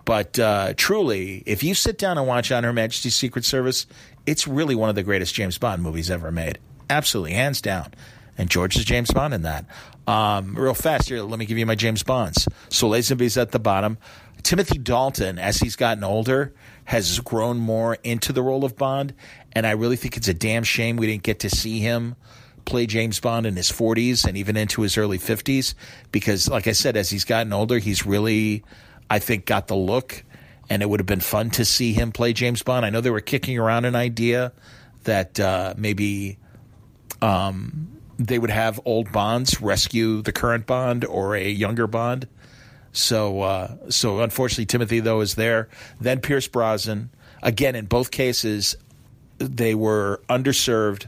But uh, truly, if you sit down and watch On Her Majesty's Secret Service, it's really one of the greatest James Bond movies ever made. Absolutely, hands down. And George is James Bond in that. Um, real fast here, let me give you my James Bonds. So Lazenby's at the bottom. Timothy Dalton, as he's gotten older, has grown more into the role of Bond. And I really think it's a damn shame we didn't get to see him play James Bond in his 40s and even into his early 50s. Because, like I said, as he's gotten older, he's really I think, got the look, and it would have been fun to see him play James Bond. I know they were kicking around an idea that uh, maybe um, they would have old Bonds rescue the current Bond or a younger Bond. So, uh, so unfortunately, Timothy though is there. Then Pierce Brosnan. Again, in both cases, they were underserved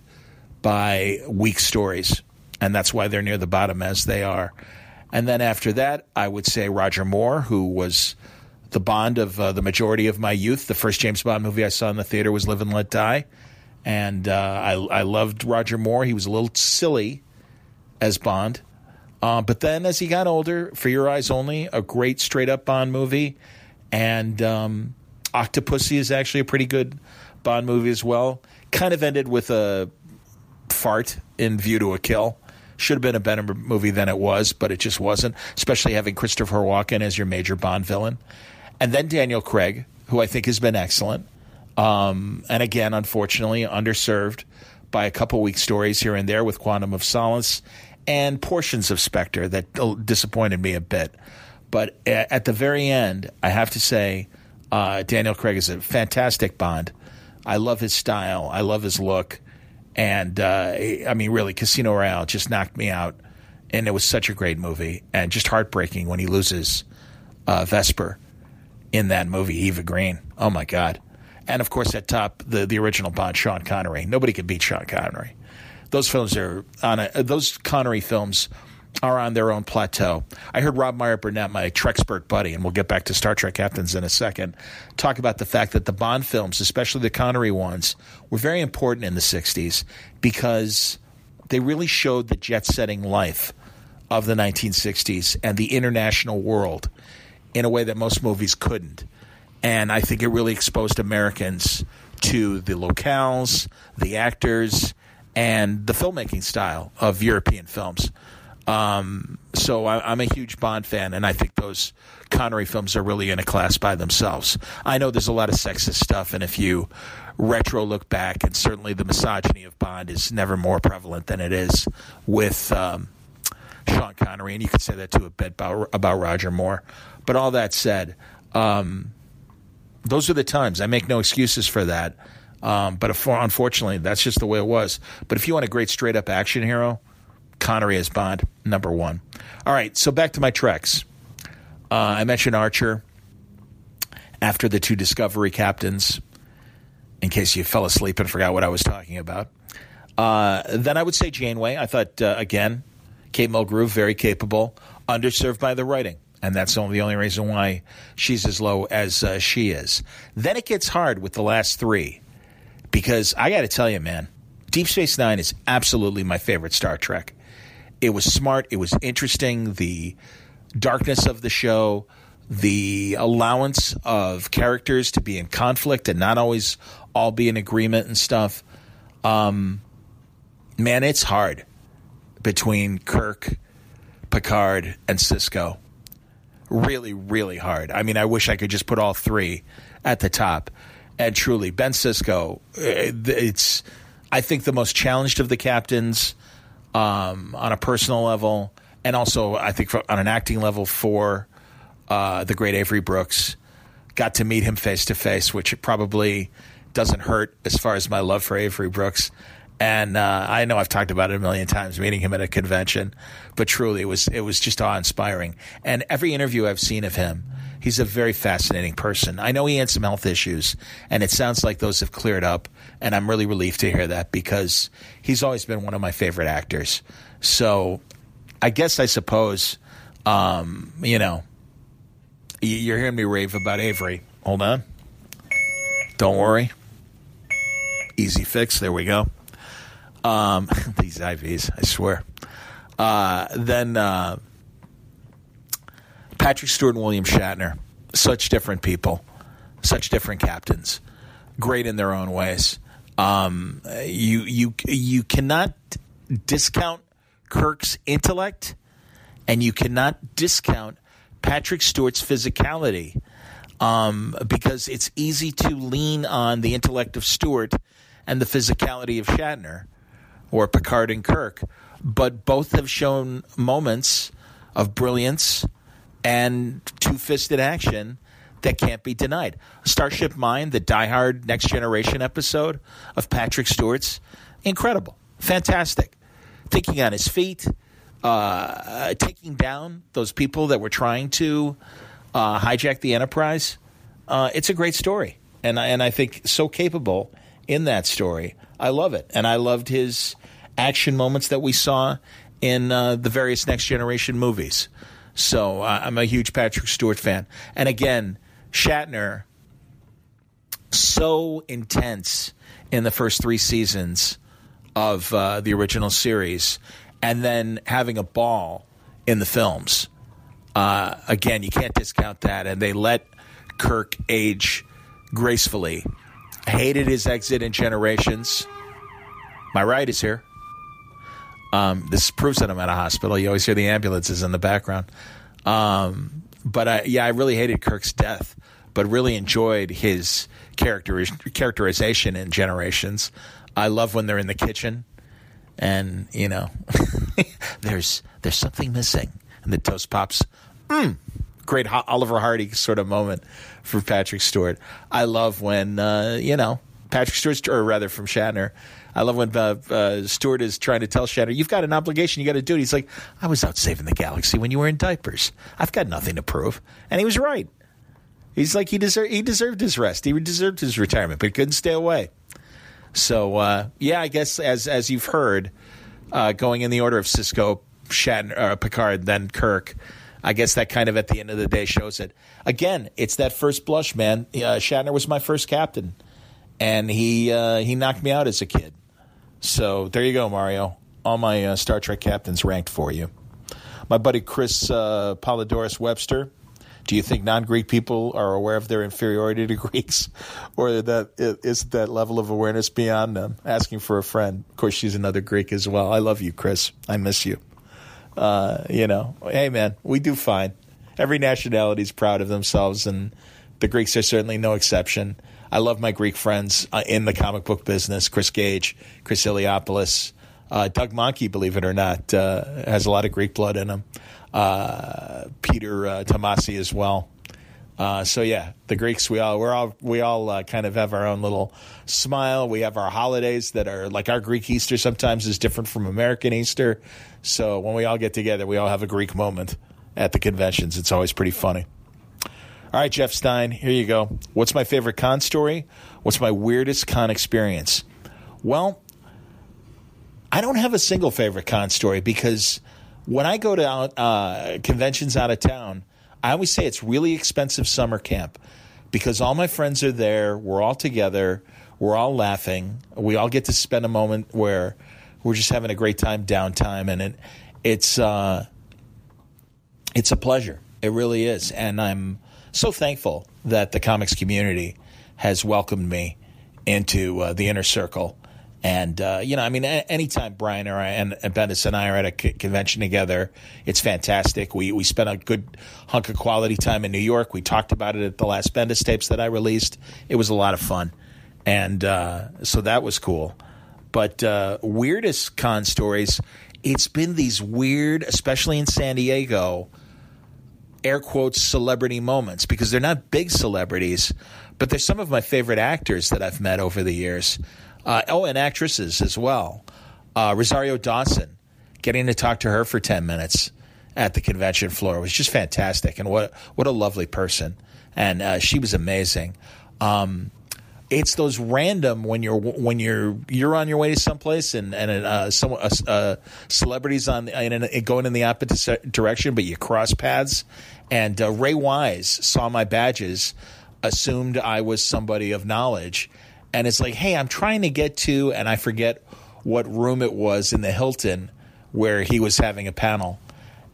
by weak stories, and that's why they're near the bottom as they are. And then after that, I would say Roger Moore, who was the Bond of uh, the majority of my youth. The first James Bond movie I saw in the theater was Live and Let Die. And uh, I, I loved Roger Moore. He was a little silly as Bond. Uh, but then as he got older, For Your Eyes Only, a great straight up Bond movie. And um, Octopussy is actually a pretty good Bond movie as well. Kind of ended with a fart in View to a Kill. Should have been a better movie than it was, but it just wasn't, especially having Christopher Walken as your major Bond villain. And then Daniel Craig, who I think has been excellent. Um, and again, unfortunately, underserved by a couple weak stories here and there with Quantum of Solace and portions of Spectre that disappointed me a bit. But at the very end, I have to say, uh, Daniel Craig is a fantastic Bond. I love his style. I love his look. And uh, I mean, really, Casino Royale just knocked me out. And it was such a great movie and just heartbreaking when he loses uh, Vesper in that movie, Eva Green. Oh my God. And of course, at top, the, the original Bond, Sean Connery. Nobody could beat Sean Connery. Those films are on a, those Connery films are on their own plateau. I heard Rob Meyer Burnett, my Trexpert buddy, and we'll get back to Star Trek captains in a second, talk about the fact that the Bond films, especially the Connery ones, were very important in the 60s because they really showed the jet setting life of the 1960s and the international world in a way that most movies couldn't. And I think it really exposed Americans to the locales, the actors, and the filmmaking style of European films. Um, so I, am a huge Bond fan, and I think those Connery films are really in a class by themselves. I know there's a lot of sexist stuff, and if you retro look back, and certainly the misogyny of Bond is never more prevalent than it is with um, Sean Connery, and you could say that too a bit about, about Roger Moore. But all that said, um, those are the times. I make no excuses for that. Um, but if, unfortunately, that's just the way it was. But if you want a great straight up action hero, Connery as Bond, number one. All right, so back to my treks. Uh, I mentioned Archer after the two Discovery captains, in case you fell asleep and forgot what I was talking about. Uh, then I would say Janeway. I thought, uh, again, Kate Mulgrew, very capable, underserved by the writing. And that's only the only reason why she's as low as uh, she is. Then it gets hard with the last three because I got to tell you, man, Deep Space Nine is absolutely my favorite Star Trek. It was smart, it was interesting. The darkness of the show, the allowance of characters to be in conflict and not always all be in agreement and stuff. Um, man, it's hard between Kirk, Picard, and Sisko. Really, really hard. I mean, I wish I could just put all three at the top. And truly, Ben Sisko, eh, it's, I think, the most challenged of the captains um, on a personal level, and also, I think, on an acting level for uh, the great Avery Brooks. Got to meet him face to face, which probably doesn't hurt as far as my love for Avery Brooks. And uh, I know I've talked about it a million times, meeting him at a convention, but truly it was it was just awe inspiring. And every interview I've seen of him, he's a very fascinating person. I know he had some health issues, and it sounds like those have cleared up. And I'm really relieved to hear that because he's always been one of my favorite actors. So I guess I suppose, um, you know, you're hearing me rave about Avery. Hold on. Don't worry. Easy fix. There we go. Um, these IVs, I swear. Uh, then uh, Patrick Stewart and William Shatner, such different people, such different captains, great in their own ways. Um, you you you cannot discount Kirk's intellect, and you cannot discount Patrick Stewart's physicality. Um, because it's easy to lean on the intellect of Stewart and the physicality of Shatner or Picard and Kirk, but both have shown moments of brilliance and two fisted action that can't be denied. Starship Mine, the Die Hard Next Generation episode of Patrick Stewart's, incredible, fantastic. Thinking on his feet, uh, taking down those people that were trying to uh, hijack the Enterprise. Uh, it's a great story, and and I think so capable in that story. I love it, and I loved his action moments that we saw in uh, the various Next Generation movies. So uh, I'm a huge Patrick Stewart fan. And again, Shatner, so intense in the first three seasons of uh, the original series, and then having a ball in the films. Uh, again, you can't discount that. And they let Kirk age gracefully. Hated his exit in Generations. My right is here. Um, this proves that I'm at a hospital. You always hear the ambulances in the background. Um, but I, yeah, I really hated Kirk's death, but really enjoyed his character characterization in Generations. I love when they're in the kitchen, and you know, there's there's something missing, and the toast pops. Mm, great Oliver Hardy sort of moment for Patrick Stewart. I love when uh, you know Patrick Stewart, or rather from Shatner I love when uh, uh, Stewart is trying to tell Shatner, "You've got an obligation. You got to do it." He's like, "I was out saving the galaxy when you were in diapers. I've got nothing to prove." And he was right. He's like he deserved he deserved his rest. He deserved his retirement, but he couldn't stay away. So uh, yeah, I guess as as you've heard, uh, going in the order of Sisko, Shatner, uh, Picard, then Kirk. I guess that kind of at the end of the day shows it. Again, it's that first blush, man. Uh, Shatner was my first captain, and he uh, he knocked me out as a kid. So there you go, Mario. All my uh, Star Trek captains ranked for you. My buddy Chris uh, Polydorus Webster. Do you think non-Greek people are aware of their inferiority to Greeks, or that is that level of awareness beyond them? Asking for a friend. Of course, she's another Greek as well. I love you, Chris. I miss you. Uh, you know, hey man, we do fine. Every nationality is proud of themselves, and the Greeks are certainly no exception. I love my Greek friends uh, in the comic book business Chris Gage, Chris Eliopoulos. Uh, Doug Mahnke, believe it or not, uh, has a lot of Greek blood in him. Uh, Peter uh, Tomasi as well. Uh, so yeah, the Greeks we all we're all we all uh, kind of have our own little smile. We have our holidays that are like our Greek Easter sometimes is different from American Easter. So when we all get together, we all have a Greek moment, at the conventions. It's always pretty funny. All right, Jeff Stein, here you go. What's my favorite con story? What's my weirdest con experience? Well, I don't have a single favorite con story because when I go to uh, conventions out of town, I always say it's really expensive summer camp because all my friends are there. We're all together. We're all laughing. We all get to spend a moment where we're just having a great time downtime, and it, it's uh, it's a pleasure. It really is, and I'm so thankful that the comics community has welcomed me into uh, the inner circle and uh, you know, I mean, anytime Brian or I and, and Bendis and I are at a convention together, it's fantastic. We we spent a good hunk of quality time in New York. We talked about it at the last Bendis tapes that I released. It was a lot of fun, and uh, so that was cool. But uh, weirdest con stories, it's been these weird, especially in San Diego, air quotes celebrity moments because they're not big celebrities, but they're some of my favorite actors that I've met over the years. Uh, oh, and actresses as well. Uh, Rosario Dawson, getting to talk to her for 10 minutes at the convention floor was just fantastic. And what, what a lovely person. And uh, she was amazing. Um, it's those random when you're when you're you're on your way to someplace and and uh, some uh, uh, celebrities on in, in, going in the opposite direction, but you cross paths. And uh, Ray Wise saw my badges, assumed I was somebody of knowledge, and it's like, hey, I'm trying to get to, and I forget what room it was in the Hilton where he was having a panel.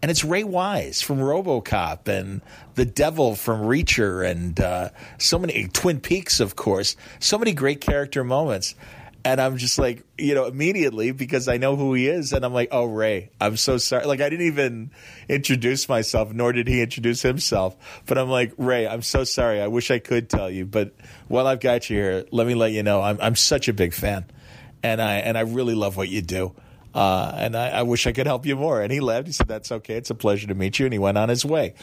And it's Ray Wise from RoboCop and the Devil from Reaper and uh, so many Twin Peaks, of course. So many great character moments. And I'm just like, you know, immediately because I know who he is. And I'm like, oh, Ray, I'm so sorry. Like, I didn't even introduce myself, nor did he introduce himself. But I'm like, Ray, I'm so sorry. I wish I could tell you. But while I've got you here, let me let you know I'm, I'm such a big fan. And I, and I really love what you do. Uh, and I, I, wish I could help you more. And he left. He said, That's okay. It's a pleasure to meet you. And he went on his way.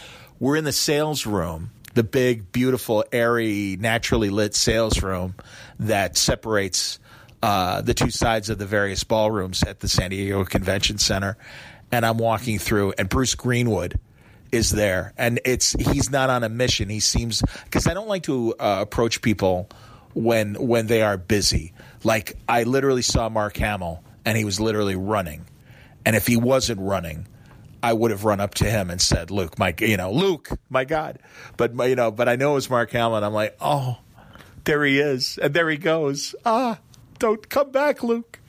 We're in the sales room, the big, beautiful, airy, naturally lit sales room that separates uh, the two sides of the various ballrooms at the San Diego Convention Center, and I'm walking through, and Bruce Greenwood is there, and it's he's not on a mission. He seems because I don't like to uh, approach people when when they are busy. Like I literally saw Mark Hamill, and he was literally running, and if he wasn't running. I would have run up to him and said, "Luke, my, you know, Luke, my God," but you know, but I know it was Mark Hamill, I'm like, "Oh, there he is, and there he goes." Ah, don't come back, Luke.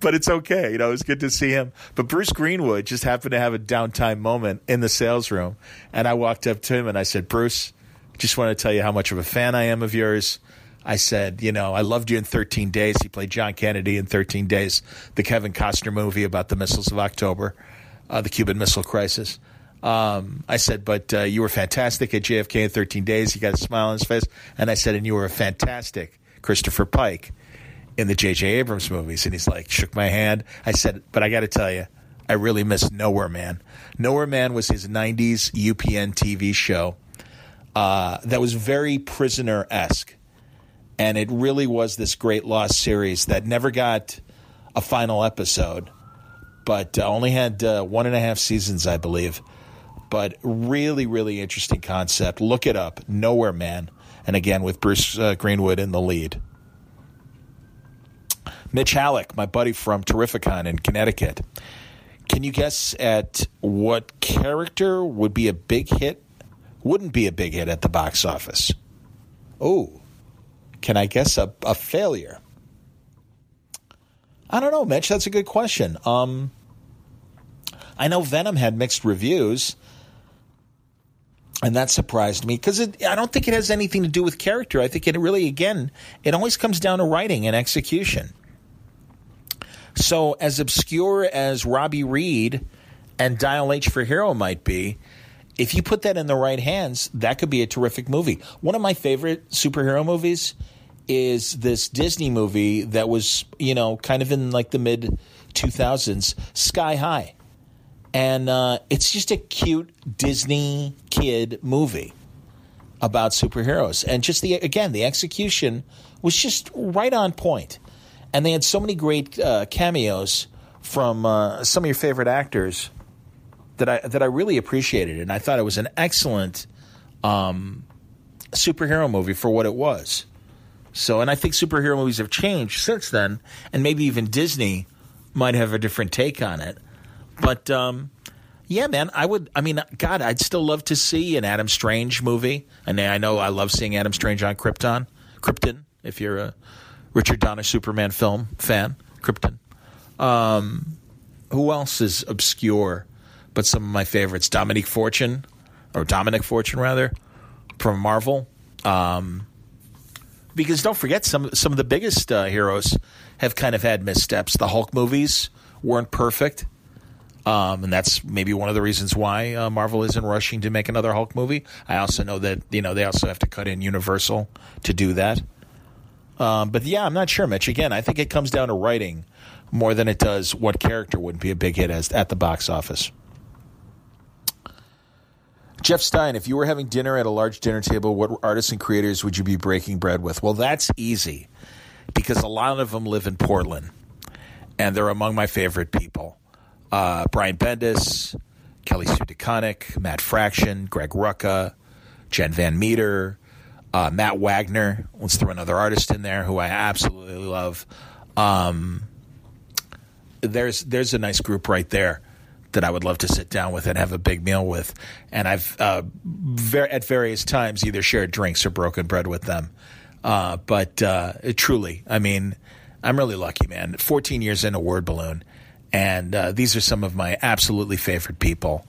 But it's okay. You know, it was good to see him. But Bruce Greenwood just happened to have a downtime moment in the sales room. And I walked up to him and I said, Bruce, just want to tell you how much of a fan I am of yours. I said, you know, I loved you in 13 Days. He played John Kennedy in 13 Days, the Kevin Costner movie about the missiles of October, uh, the Cuban Missile Crisis. Um, I said, but uh, you were fantastic at JFK in 13 Days. He got a smile on his face. And I said, and you were a fantastic Christopher Pike in the J.J. Abrams movies. And he's like, shook my hand. I said, but I got to tell you, I really miss Nowhere Man. Nowhere Man was his 90s UPN TV show uh, that was very prisoner esque. And it really was this great lost series that never got a final episode, but uh, only had uh, one and a half seasons, I believe. But really, really interesting concept. Look it up Nowhere Man. And again, with Bruce uh, Greenwood in the lead. Mitch Hallock, my buddy from Terrificon in Connecticut. Can you guess at what character would be a big hit? Wouldn't be a big hit at the box office. Oh, can I guess a, a failure? I don't know, Mitch. That's a good question. Um, I know Venom had mixed reviews, and that surprised me because I don't think it has anything to do with character. I think it really, again, it always comes down to writing and execution. So, as obscure as Robbie Reed and Dial H for Hero might be, if you put that in the right hands, that could be a terrific movie. One of my favorite superhero movies is this Disney movie that was, you know, kind of in like the mid 2000s, Sky High. And uh, it's just a cute Disney kid movie about superheroes. And just the, again, the execution was just right on point and they had so many great uh, cameos from uh, some of your favorite actors that I that I really appreciated, and I thought it was an excellent um, superhero movie for what it was. So, and I think superhero movies have changed since then, and maybe even Disney might have a different take on it. But um, yeah, man, I would. I mean, God, I'd still love to see an Adam Strange movie. And I know I love seeing Adam Strange on Krypton, Krypton. If you're a Richard Donner Superman film fan, Krypton. Um, who else is obscure? But some of my favorites: Dominique Fortune, or Dominic Fortune rather, from Marvel. Um, because don't forget, some some of the biggest uh, heroes have kind of had missteps. The Hulk movies weren't perfect. Um, and that's maybe one of the reasons why uh, Marvel isn't rushing to make another Hulk movie. I also know that you know they also have to cut in Universal to do that. Um, but yeah, I'm not sure, Mitch. Again, I think it comes down to writing more than it does what character would be a big hit as at the box office. Jeff Stein, if you were having dinner at a large dinner table, what artists and creators would you be breaking bread with? Well, that's easy because a lot of them live in Portland and they're among my favorite people. Uh, Brian Bendis, Kelly Sue DeConnick, Matt Fraction, Greg Rucka, Jen Van Meter, uh, Matt Wagner. Let's throw another artist in there who I absolutely love. Um, there's there's a nice group right there that I would love to sit down with and have a big meal with. And I've uh, ver- at various times either shared drinks or broken bread with them. Uh, but uh, truly, I mean, I'm really lucky, man. 14 years in a word balloon, and uh, these are some of my absolutely favorite people.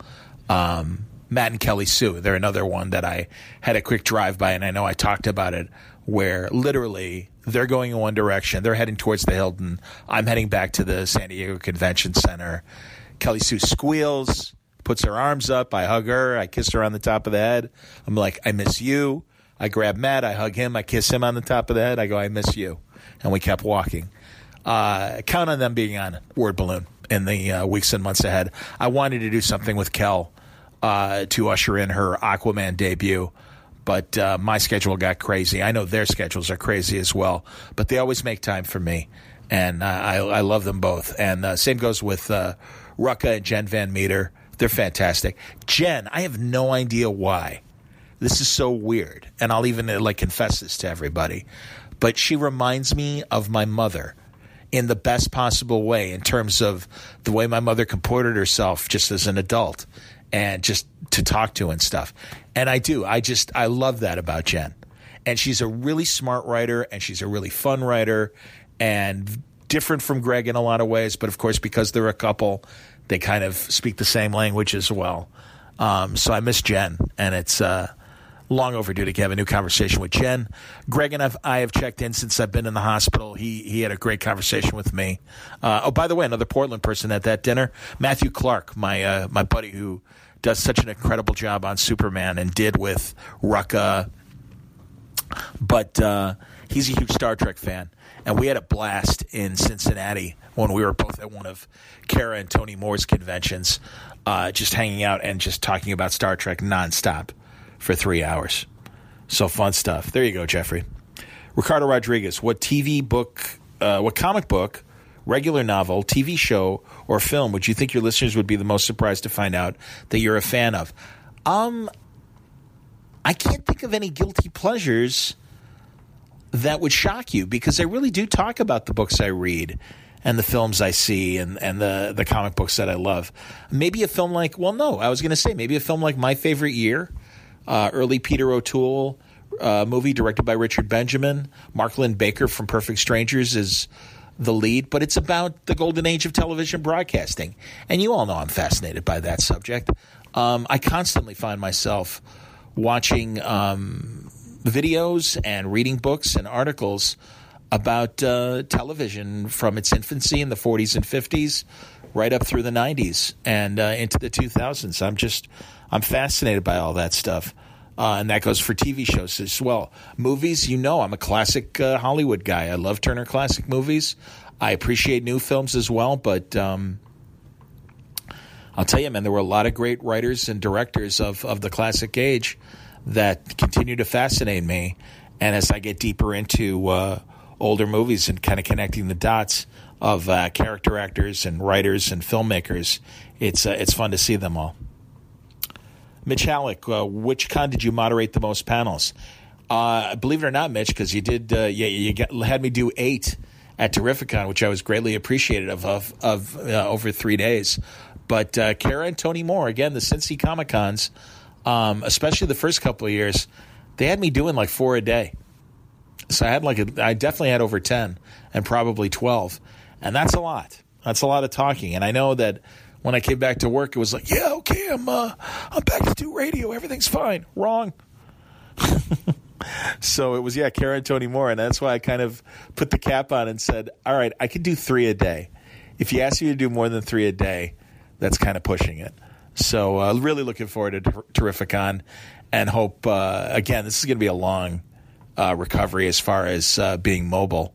Um, Matt and Kelly Sue, they're another one that I had a quick drive by, and I know I talked about it, where literally they're going in one direction, they're heading towards the Hilton, I'm heading back to the San Diego Convention Center Kelly Sue squeals, puts her arms up. I hug her. I kiss her on the top of the head. I'm like, I miss you. I grab Matt. I hug him. I kiss him on the top of the head. I go, I miss you. And we kept walking. Uh, count on them being on Word Balloon in the uh, weeks and months ahead. I wanted to do something with Kel uh, to usher in her Aquaman debut, but uh, my schedule got crazy. I know their schedules are crazy as well, but they always make time for me, and uh, I, I, love them both. And uh, same goes with Rucka and Jen Van Meter. They're fantastic. Jen, I have no idea why. This is so weird, and I'll even uh, like confess this to everybody. But she reminds me of my mother in the best possible way in terms of the way my mother comported herself just as an adult and just to talk to and stuff. And I do. I just I love that about Jen. And she's a really smart writer and she's a really fun writer and different from Greg in a lot of ways, but of course, because they're a couple, they kind of speak the same language as well. Um, so I miss Jen, and it's uh, long overdue to have a new conversation with Jen. Greg and I've, I have checked in since I've been in the hospital. He he had a great conversation with me. Uh, oh, by the way, another Portland person at that dinner, Matthew Clark, my uh, my buddy who does such an incredible job on Superman and did with Rucka. But uh, he's a huge Star Trek fan and we had a blast in Cincinnati when we were both at one of Kara and Tony Moore's conventions, uh, just hanging out and just talking about Star Trek nonstop for three hours. So fun stuff. There you go, Jeffrey. Ricardo Rodriguez, what TV book, uh, what comic book, regular novel, TV show, or film would you think your listeners would be the most surprised to find out that you're a fan of? Um, I can't think of any guilty pleasures that would shock you because I really do talk about the books I read and the films I see and, and the, the comic books that I love. Maybe a film like, well, no, I was going to say maybe a film like My Favorite Year, uh, early Peter O'Toole uh, movie directed by Richard Benjamin. Mark Linn-Baker from Perfect Strangers is the lead, but it's about the golden age of television broadcasting. And you all know I'm fascinated by that subject. Um, I constantly find myself watching um, videos and reading books and articles about uh, television from its infancy in the 40s and 50s right up through the 90s and uh, into the 2000s. I'm just I'm fascinated by all that stuff. Uh, and that goes for TV shows as well. Movies, you know, I'm a classic uh, Hollywood guy. I love Turner Classic Movies. I appreciate new films as well, but um, I'll tell you, man, there were a lot of great writers and directors of, of the classic age that continue to fascinate me. And as I get deeper into uh, older movies and kind of connecting the dots, of uh, character actors and writers and filmmakers. It's uh, it's fun to see them all. Mitch Hallock, uh, which con did you moderate the most panels? Uh, believe it or not, Mitch, because you did, uh, you, you had me do eight at Terrificon, which I was greatly appreciative of, of, over three days. But Kara and Tony Moore, again, the Cincy Comic Cons, um, especially the first couple of years, they had me doing like four a day. So I had like a, I definitely had over ten and probably twelve, and that's a lot. That's a lot of talking. And I know that when I came back to work, it was like, yeah, okay, I'm uh, I'm back to do radio. Everything's fine. Wrong. so it was yeah, Karen Tony Moore, and that's why I kind of put the cap on and said, all right, I could do three a day. If you ask me to do more than three a day, that's kind of pushing it. So uh, really looking forward to Ter- Terrificon, and hope uh, again this is going to be a long uh, recovery as far as uh, being mobile,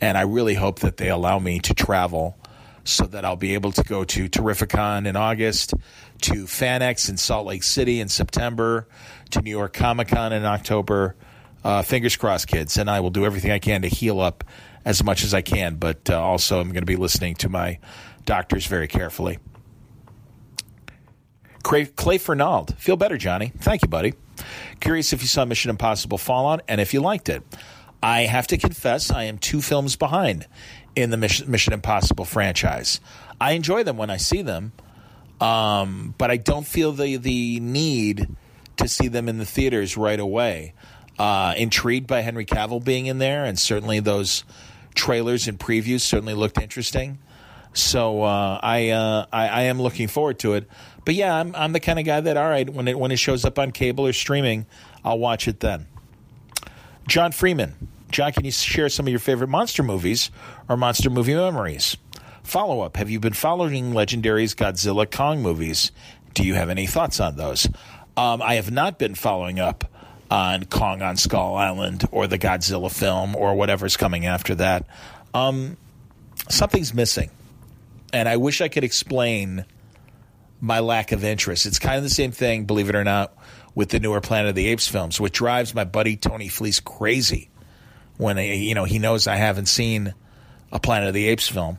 and I really hope that they allow me to travel so that I'll be able to go to Terrificon in August, to FanX in Salt Lake City in September, to New York Comic Con in October. Uh, fingers crossed, kids, and I will do everything I can to heal up as much as I can. But uh, also, I'm going to be listening to my doctors very carefully. Clay, Clay Fernald, feel better, Johnny. Thank you, buddy. Curious if you saw Mission Impossible Fallout and if you liked it. I have to confess, I am two films behind in the Mission, Mission Impossible franchise. I enjoy them when I see them, um, but I don't feel the the need to see them in the theaters right away. Uh, intrigued by Henry Cavill being in there, and certainly those trailers and previews certainly looked interesting. So uh, I, uh, I, I am looking forward to it. But yeah, I'm I'm the kind of guy that all right when it when it shows up on cable or streaming, I'll watch it then. John Freeman, John, can you share some of your favorite monster movies or monster movie memories? Follow up: Have you been following Legendary's Godzilla Kong movies? Do you have any thoughts on those? Um, I have not been following up on Kong on Skull Island or the Godzilla film or whatever's coming after that. Um, something's missing. And I wish I could explain my lack of interest. It's kind of the same thing, believe it or not, with the newer Planet of the Apes films, which drives my buddy Tony Fleecs crazy when you know he knows I haven't seen a Planet of the Apes film.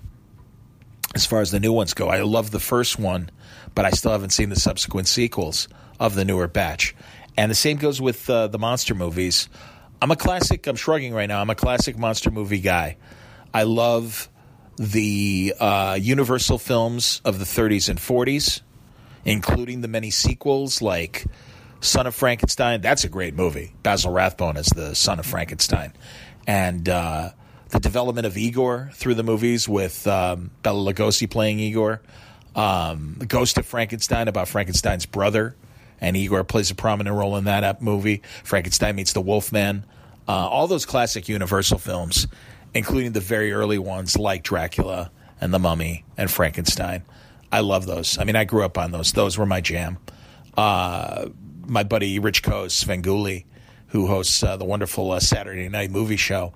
As far as the new ones go, I love the first one, but I still haven't seen the subsequent sequels of the newer batch. And the same goes with uh, the monster movies. I'm a classic. I'm shrugging right now. I'm a classic monster movie guy. I love the uh, Universal films of the 30s and 40s, including the many sequels like Son of Frankenstein. That's a great movie. Basil Rathbone as the son of Frankenstein. And uh, the development of Igor through the movies with um, Bela Lugosi playing Igor. Um, the Ghost of Frankenstein about Frankenstein's brother. And Igor plays a prominent role in that movie. Frankenstein meets the Wolfman. Uh, all those classic Universal films including the very early ones like Dracula and The Mummy and Frankenstein. I love those. I mean, I grew up on those. Those were my jam. Uh, my buddy Rich Koz, Svengoolie, who hosts uh, the wonderful uh, Saturday night movie show.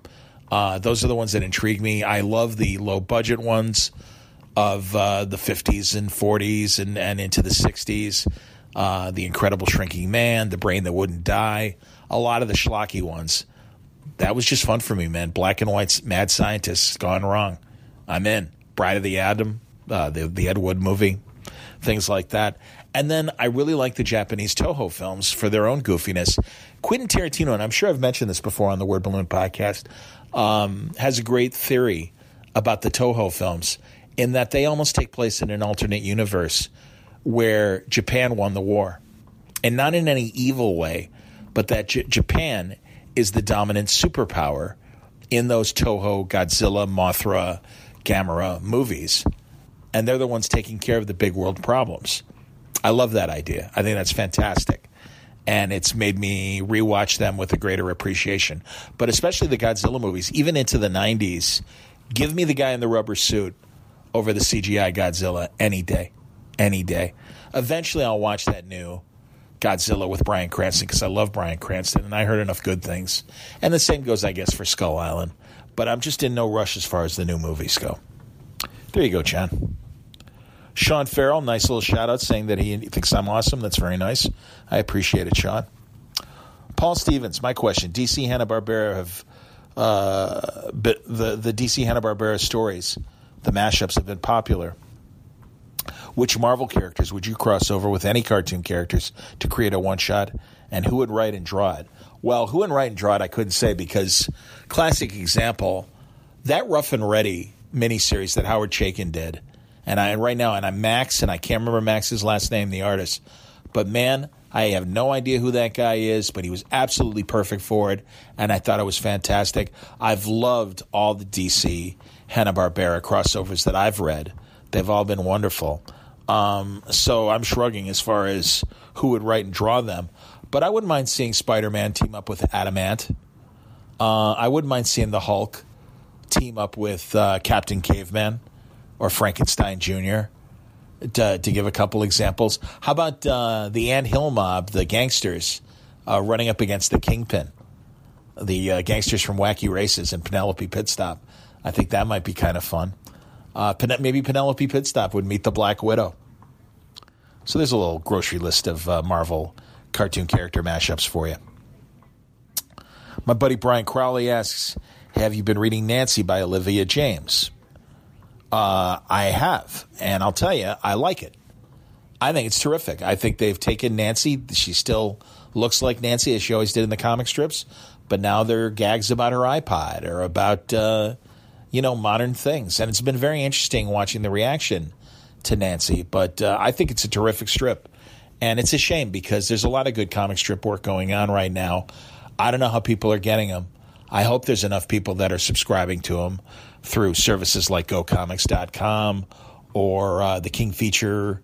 Uh, those are the ones that intrigue me. I love the low budget ones of uh, the 50s and 40s and, and into the 60s. Uh, the Incredible Shrinking Man, The Brain That Wouldn't Die, a lot of the schlocky ones that was just fun for me, man. Black and white mad scientists gone wrong. I'm in. Bride of the Atom, uh, the the Ed Wood movie, things like that. And then I really like the Japanese Toho films for their own goofiness. Quentin Tarantino, and I'm sure I've mentioned this before on the Word Balloon podcast, um, has a great theory about the Toho films in that they almost take place in an alternate universe where Japan won the war. And not in any evil way, but that J- Japan is the dominant superpower in those Toho, Godzilla, Mothra, Gamera movies. And they're the ones taking care of the big world problems. I love that idea. I think that's fantastic. And it's made me rewatch them with a greater appreciation. But especially the Godzilla movies, even into the 90s, give me the guy in the rubber suit over the CGI Godzilla any day. Any day. Eventually, I'll watch that new Godzilla with Bryan Cranston because I love Bryan Cranston and I heard enough good things. And the same goes, I guess, for Skull Island. But I'm just in no rush as far as the new movies go. There you go, Chan. Sean Farrell, nice little shout out saying that he thinks I'm awesome. That's very nice. I appreciate it, Sean. Paul Stevens, my question: DC Hanna Barbera have uh, the the DC Hanna Barbera stories the mashups have been popular. Which Marvel characters would you cross over with any cartoon characters to create a one shot? And who would write and draw it? Well, who would write and draw it, I couldn't say because, classic example, that Ruff and Reddy miniseries that Howard Chaykin did, and I right now, and I'm Max, and I can't remember Max's last name, the artist, but man, I have no idea who that guy is, but he was absolutely perfect for it, and I thought it was fantastic. I've loved all the DC Hanna Barbera crossovers that I've read; they've all been wonderful. Um, so I'm shrugging as far as who would write and draw them, but I wouldn't mind seeing Spider-Man team up with Atom Ant. Uh, I wouldn't mind seeing the Hulk team up with uh, Captain Caveman or Frankenstein Jr. To, to, give a couple examples. How about uh, the Ant Hill mob, the gangsters, uh, running up against the Kingpin, the uh, gangsters from Wacky Races and Penelope Pitstop? I think that might be kind of fun. Uh, maybe Penelope Pitstop would meet the Black Widow. So there's a little grocery list of uh, Marvel cartoon character mashups for you. My buddy Brian Crowley asks, "Have you been reading Nancy by Olivia Jaimes?" Uh, I have, and I'll tell you, I like it. I think it's terrific. I think they've taken Nancy. She still looks like Nancy as she always did in the comic strips, but now there are gags about her iPod or about uh, you know modern things, and it's been very interesting watching the reaction to Nancy. But uh, I think it's a terrific strip, and it's a shame because there's a lot of good comic strip work going on right now. I don't know how people are getting them. I hope there's enough people that are subscribing to them through services like GoComics.com or uh, the King Feature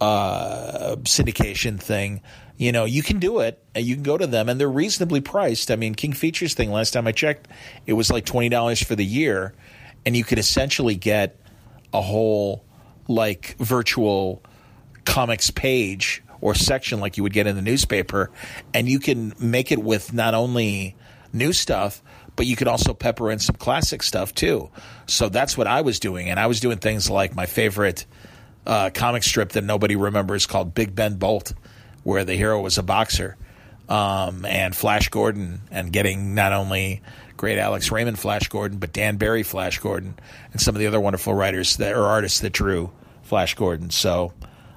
uh, syndication thing. You know, you can do it. You can go to them, and they're reasonably priced. I mean, King Features thing. Last time I checked, it was like twenty dollars for the year, and you could essentially get a whole like virtual comics page or section like you would get in the newspaper, and you can make it with not only new stuff, but you could also pepper in some classic stuff too. So that's what I was doing. And I was doing things like my favorite uh, comic strip that nobody remembers called Big Ben Bolt, where the hero was a boxer, um, and Flash Gordon, and getting not only great Alex Raymond Flash Gordon, but Dan Barry Flash Gordon, and some of the other wonderful writers that or artists that drew Flash Gordon. So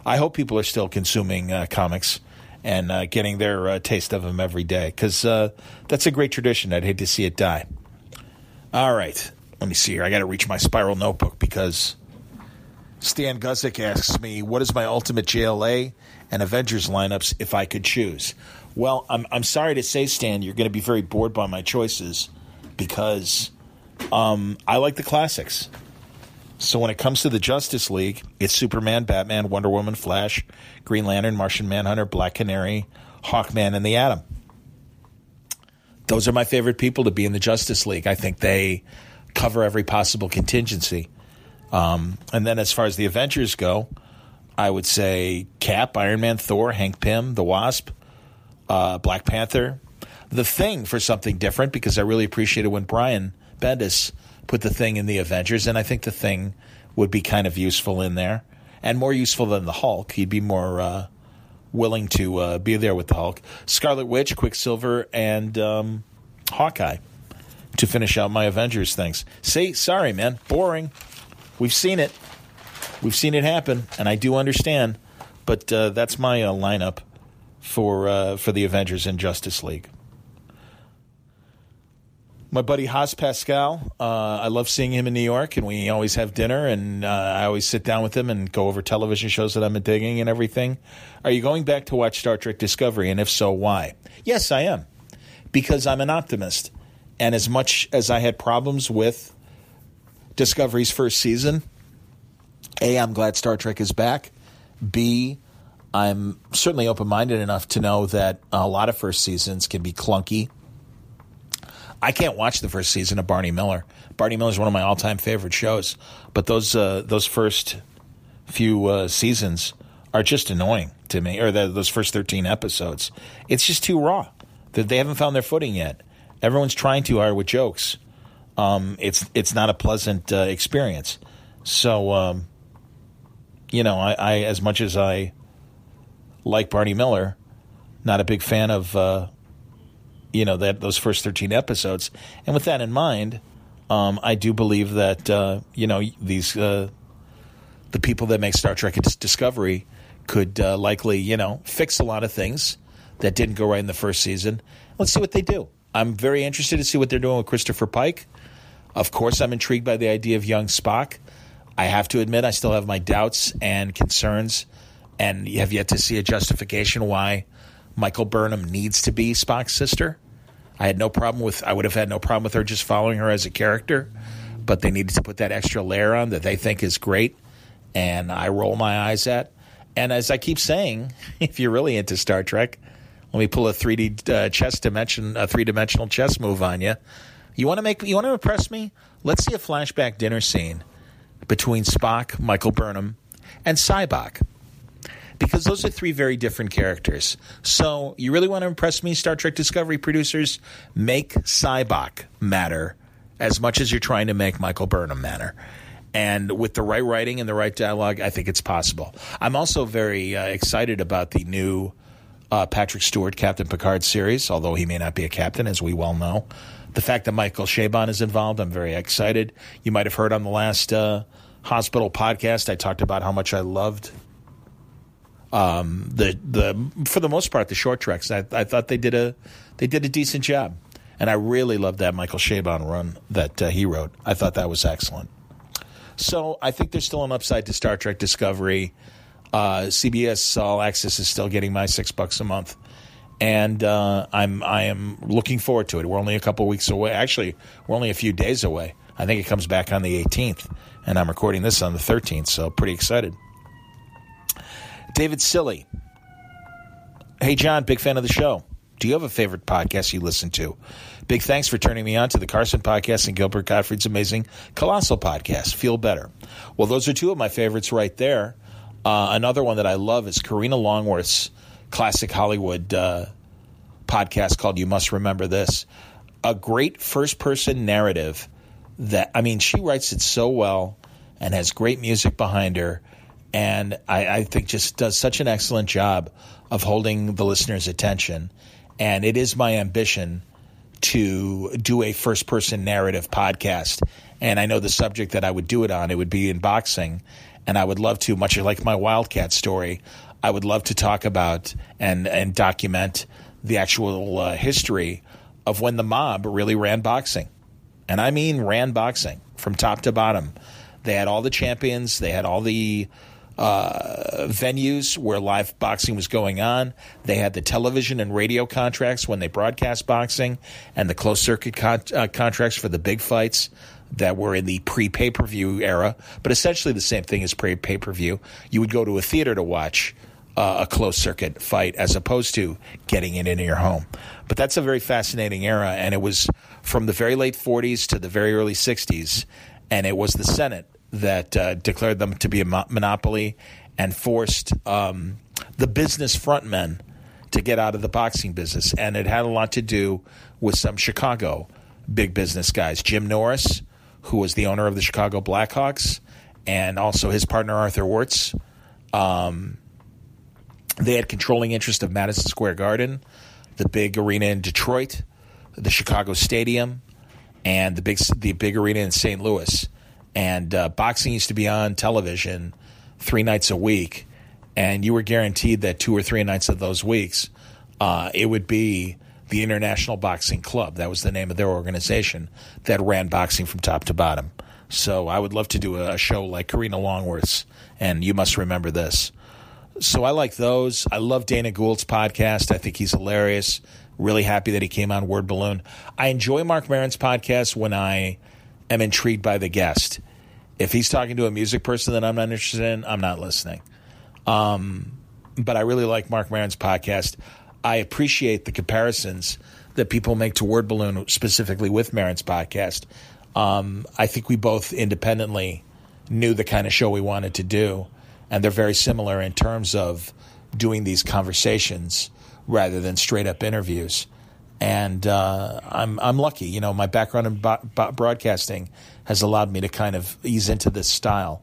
I hope people are still consuming uh, comics and uh, getting their uh, taste of them every day because uh, that's a great tradition. I'd hate to see it die. All right, let me see here. I got to reach my spiral notebook because Stan Guzik asks me, "What is my ultimate JLA and Avengers lineups if I could choose?" Well, I'm I'm sorry to say, Stan, you're going to be very bored by my choices because um, I like the classics. So when it comes to the Justice League, it's Superman, Batman, Wonder Woman, Flash, Green Lantern, Martian Manhunter, Black Canary, Hawkman, and the Atom. Those are my favorite people to be in the Justice League. I think they cover every possible contingency. Um, and then as far as the Avengers go, I would say Cap, Iron Man, Thor, Hank Pym, The Wasp, uh, Black Panther, The Thing for something different because I really appreciated when Brian Bendis – put the thing in the Avengers, and I think the thing would be kind of useful in there and more useful than the Hulk. He'd be more uh, willing to uh, be there with the Hulk. Scarlet Witch, Quicksilver, and um, Hawkeye to finish out my Avengers things. See, sorry, man, boring. We've seen it. We've seen it happen, and I do understand. But uh, that's my uh, lineup for uh, for the Avengers and Justice League my buddy Haas Pascal. Uh, I love seeing him in New York, and we always have dinner, and uh, I always sit down with him and go over television shows that I'm digging and everything. Are you going back to watch Star Trek Discovery, and if so, why? Yes, I am, because I'm an optimist, and as much as I had problems with Discovery's first season, a I'm glad Star Trek is back. B I'm certainly open minded enough to know that a lot of first seasons can be clunky I can't watch the first season of Barney Miller. Barney Miller is one of my all time favorite shows, but those uh, those first few uh, seasons are just annoying to me, or the, those first thirteen episodes. It's just too raw. That they haven't found their footing yet. Everyone's trying too hard with jokes. Um, it's it's not a pleasant uh, experience. So, um, you know, I, I, as much as I like Barney Miller, not a big fan of uh, you know that those first 13 episodes and with that in mind Um, I do believe that uh, you know these uh, the people that make Star Trek Discovery could uh, likely you know fix a lot of things that didn't go right in the first season. Let's see what they do. I'm very interested to see what they're doing with Christopher Pike. Of course, I'm intrigued by the idea of young Spock. I have to admit, I still have my doubts and concerns, and have yet to see a justification why Michael Burnham needs to be Spock's sister. I had no problem with. I would have had no problem with her just following her as a character, but they needed to put that extra layer on that they think is great, and I roll my eyes at. And as I keep saying, if you're really into Star Trek, let me pull a 3D uh, chess dimension, a three dimensional chess move on you. You want to make, you want to impress me? Let's see a flashback dinner scene between Spock, Michael Burnham, and Sybok because those are three very different characters. So you really want to impress me, Star Trek Discovery producers? Make Sybok matter as much as you're trying to make Michael Burnham matter. And with the right writing and the right dialogue, I think it's possible. I'm also very uh, excited about the new uh, Patrick Stewart Captain Picard series, although he may not be a captain, as we well know. The fact that Michael Chabon is involved, I'm very excited. You might have heard on the last uh, hospital podcast, I talked about how much I loved um, the the for the most part the short treks. I, I thought they did a they did a decent job, and I really loved that Michael Chabon run that uh, he wrote. I thought that was excellent. So I think there's still an upside to Star Trek Discovery. Uh, CBS All Access is still getting my six bucks a month, and uh, I'm I am looking forward to it. We're only a couple weeks away. Actually, we're only a few days away. I think it comes back on the 18th, and I'm recording this on the 13th, so pretty excited. David Silly. Hey, John, big fan of the show. Do you have a favorite podcast you listen to? Big thanks for turning me on to the Carson podcast and Gilbert Gottfried's amazing Colossal podcast. Feel better. Well, those are two of my favorites right there. Uh, another one that I love is Karina Longworth's classic Hollywood uh, podcast called You Must Remember This. A great first person narrative that, I mean, she writes it so well and has great music behind her and I, I, think just does such an excellent job of holding the listener's attention. And it is my ambition to do a first person narrative podcast. And I know the subject that I would do it on, it would be in boxing. And I would love to, much like my Wildcat story, I would love to talk about and, and document the actual uh, history of when the mob really ran boxing. And I mean ran boxing from top to bottom. They had all the champions, they had all the uh, venues where live boxing was going on. They had the television and radio contracts when they broadcast boxing, and the closed circuit con- uh, contracts for the big fights that were in the pre pay per view era. But essentially the same thing as pre pay per view. You would go to a theater to watch. Uh, a closed circuit fight as opposed to getting it into your home. But that's a very fascinating era, and it was from the very late 40s to the very early 60s, and it was the Senate that uh, declared them to be a mo- monopoly and forced um, the business frontmen to get out of the boxing business. And it had a lot to do with some Chicago big business guys. Jim Norris, who was the owner of the Chicago Blackhawks, and also his partner Arthur Wirtz. Um, they had controlling interest of Madison Square Garden, the big arena in Detroit, the Chicago Stadium, and the big the big arena in St. Louis and uh, boxing used to be on television three nights a week, and you were guaranteed that two or three nights of those weeks, uh, it would be the International Boxing Club. That was the name of their organization that ran boxing from top to bottom. So I would love to do a show like Karina Longworth's, and you must remember this. So I like those. I love Dana Gould's podcast. I think he's hilarious. Really happy that he came on Word Balloon. I enjoy Marc Maron's podcast when I am intrigued by the guest. If he's talking to a music person that I'm not interested in, I'm not listening. Um, but I really like Marc Maron's podcast. I appreciate the comparisons that people make to Word Balloon, specifically with Maron's podcast. Um, I think we both independently knew the kind of show we wanted to do, and they're very similar in terms of doing these conversations rather than straight up interviews and uh, I'm I'm lucky. You know, my background in bo- bo- broadcasting has allowed me to kind of ease into this style,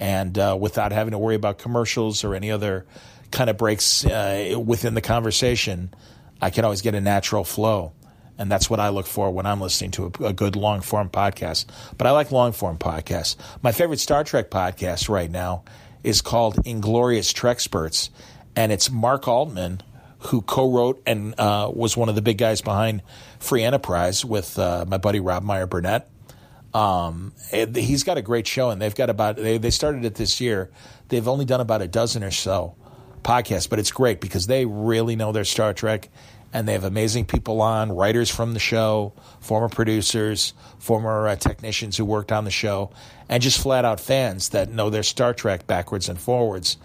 and uh, without having to worry about commercials or any other kind of breaks uh, within the conversation, I can always get a natural flow. And that's what I look for when I'm listening to a, a good long form podcast. But I like long form podcasts. My favorite Star Trek podcast right now is called Inglorious Treksperts, and it's Mark Altman who co-wrote and uh, was one of the big guys behind Free Enterprise with uh, my buddy Rob Meyer Burnett. Um, he's got a great show, and they've got about they, they started it this year. They've only done about a dozen or so podcasts, but it's great because they really know their Star Trek, and they have amazing people on, writers from the show, former producers, former uh, technicians who worked on the show, and just flat out fans that know their Star Trek backwards and forwards.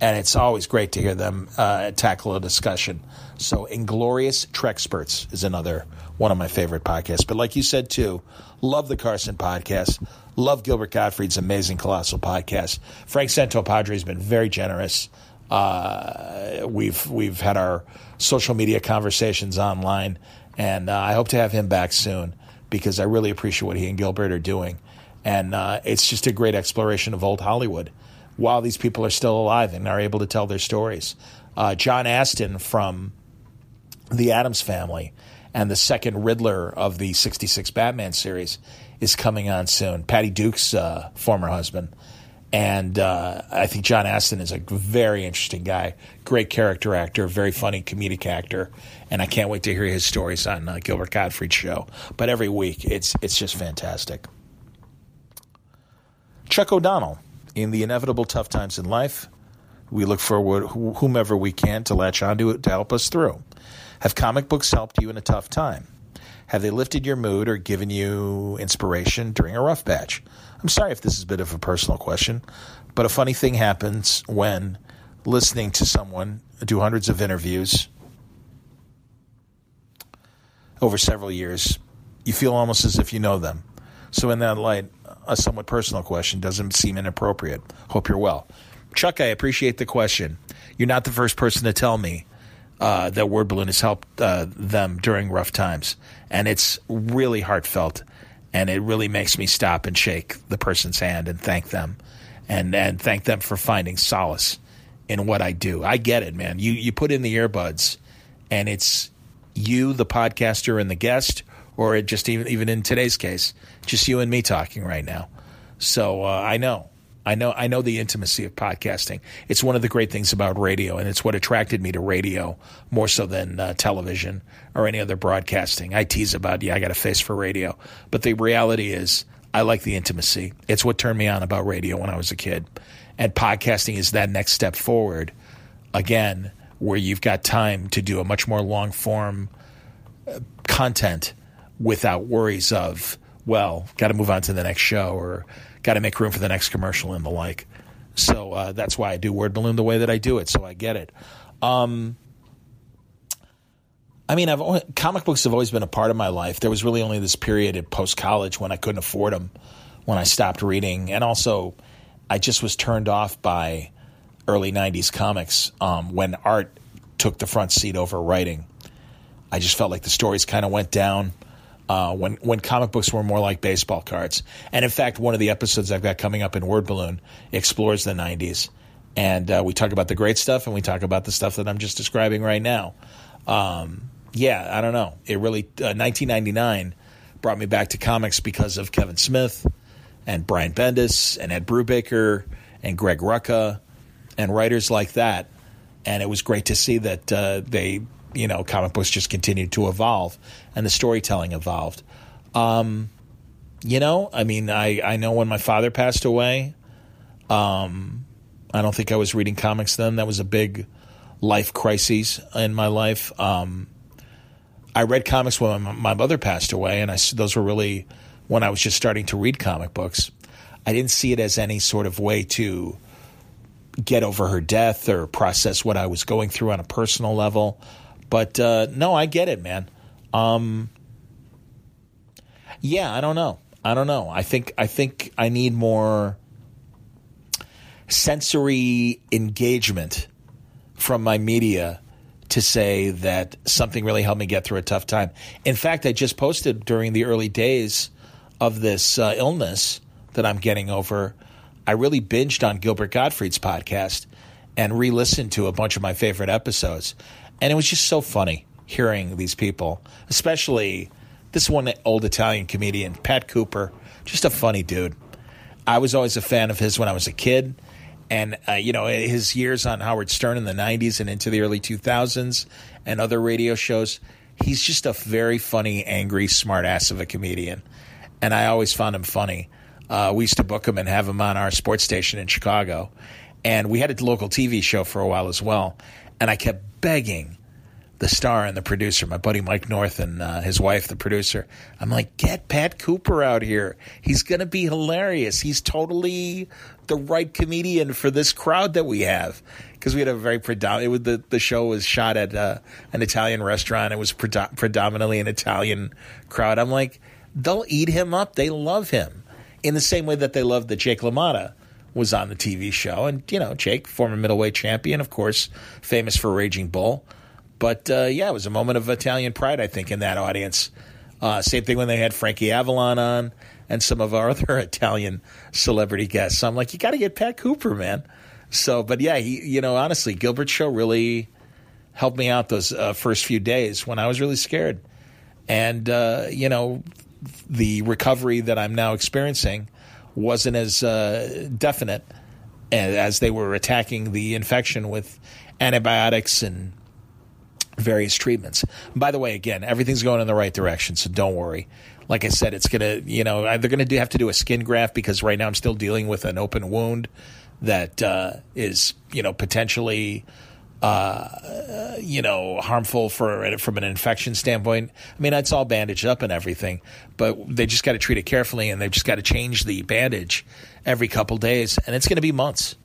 And it's always great to hear them uh, tackle a discussion. So, Inglorious Treksperts is another one of my favorite podcasts. But like you said too, love the Carson podcast. Love Gilbert Gottfried's amazing colossal podcast. Frank Santopadre has been very generous. Uh, we've we've had our social media conversations online, and uh, I hope to have him back soon because I really appreciate what he and Gilbert are doing, and uh, it's just a great exploration of old Hollywood while these people are still alive and are able to tell their stories. Uh, John Astin from the Addams Family and the second Riddler of the 66 Batman series is coming on soon. Patty Duke's uh, former husband. And uh, I think John Astin is a very interesting guy, great character actor, very funny comedic actor, and I can't wait to hear his stories on uh, Gilbert Gottfried's show. But every week, it's it's just fantastic. Chuck O'Donnell in the inevitable tough times in life, we look forward whomever we can to latch onto it to help us through. Have comic books helped you in a tough time? Have they lifted your mood or given you inspiration during a rough patch? I'm sorry if this is a bit of a personal question, but a funny thing happens when listening to someone do hundreds of interviews over several years. You feel almost as if you know them. So, in that light, a somewhat personal question doesn't seem inappropriate. Hope you're well. Chuck, I appreciate the question. You're not the first person to tell me uh, that Word Balloon has helped uh, them during rough times. And it's really heartfelt. And it really makes me stop and shake the person's hand and thank them and, and thank them for finding solace in what I do. I get it, man. You, you put in the earbuds and it's you, the podcaster, and the guest, or just even, even in today's case, just you and me talking right now. So uh, I know I know I know the intimacy of podcasting. It's one of the great things about radio, and it's what attracted me to radio more so than uh, television or any other broadcasting. I tease about, yeah, I got a face for radio, but the reality is, I like the intimacy. It's what turned me on about radio when I was a kid, and podcasting is that next step forward. Again, where you've got time to do a much more long form uh, content without worries of well, got to move on to the next show or got to make room for the next commercial and the like. So uh, that's why I do Word Balloon the way that I do it. So I get it. Um, I mean, I've only, comic books have always been a part of my life. There was really only this period at post college when I couldn't afford them, when I stopped reading, and also I just was turned off by early '90s comics um, when art took the front seat over writing. I just felt like the stories kind of went down uh, when when comic books were more like baseball cards. And in fact, one of the episodes I've got coming up in Word Balloon explores the '90s, and uh, we talk about the great stuff and we talk about the stuff that I'm just describing right now. Um, yeah, I don't know. It really uh, 1999 brought me back to comics because of Kevin Smith and Brian Bendis and Ed Brubaker and Greg Rucka and writers like that. And it was great to see that uh, they you know, comic books just continued to evolve and the storytelling evolved. Um, you know, I mean, I, I know when my father passed away, um, I don't think I was reading comics then. That was a big life crisis in my life. Um, I read comics when my mother passed away, and I, those were really when I was just starting to read comic books. I didn't see it as any sort of way to get over her death or process what I was going through on a personal level. But uh, no, I get it, man. Um, yeah, I don't know. I don't know. I think I think I need more sensory engagement from my media to say that something really helped me get through a tough time. In fact, I just posted during the early days of this uh, illness that I'm getting over. I really binged on Gilbert Gottfried's podcast and re listened to a bunch of my favorite episodes and it was just so funny. hearing these people, especially this one old Italian comedian, Pat Cooper, just a funny dude. I was always a fan of his when I was a kid. And, uh, you know, his years on Howard Stern in the 90s and into the early 2000s and other radio shows, he's just a very funny, angry, smartass of a comedian. And I always found him funny. Uh, we used to book him and have him on our sports station in Chicago. And we had a local TV show for a while as well. And I kept begging the star and the producer, my buddy Mike North and uh, his wife, the producer. I'm like, get Pat Cooper out here. He's going to be hilarious. He's totally the right comedian for this crowd that we have. Because we had a very predominant, the, the show was shot at uh, an Italian restaurant. It was predominantly an Italian crowd. I'm like, they'll eat him up. They love him in the same way that they love the Jake LaMotta was on the TV show. And, you know, Jake, former middleweight champion, of course, famous for Raging Bull. But uh, yeah, it was a moment of Italian pride, I think, in that audience. Uh, same thing when they had Frankie Avalon on and some of our other Italian celebrity guests. So I'm like, you got to get Pat Cooper, man. So, but yeah, he, you know, honestly, Gilbert Show really helped me out those uh, first few days when I was really scared. And, uh, you know, the recovery that I'm now experiencing wasn't as uh, definite as they were attacking the infection with antibiotics and various treatments. by the way, again, everything's going in the right direction, so don't worry. Like I said, it's gonna, you know, they're gonna have to do a skin graft because right now I'm still dealing with an open wound that uh, is, you know, potentially, uh, you know, harmful for from an infection standpoint. I mean, it's all bandaged up and everything, but they just got to treat it carefully, and they've just got to change the bandage every couple days, and it's going to be months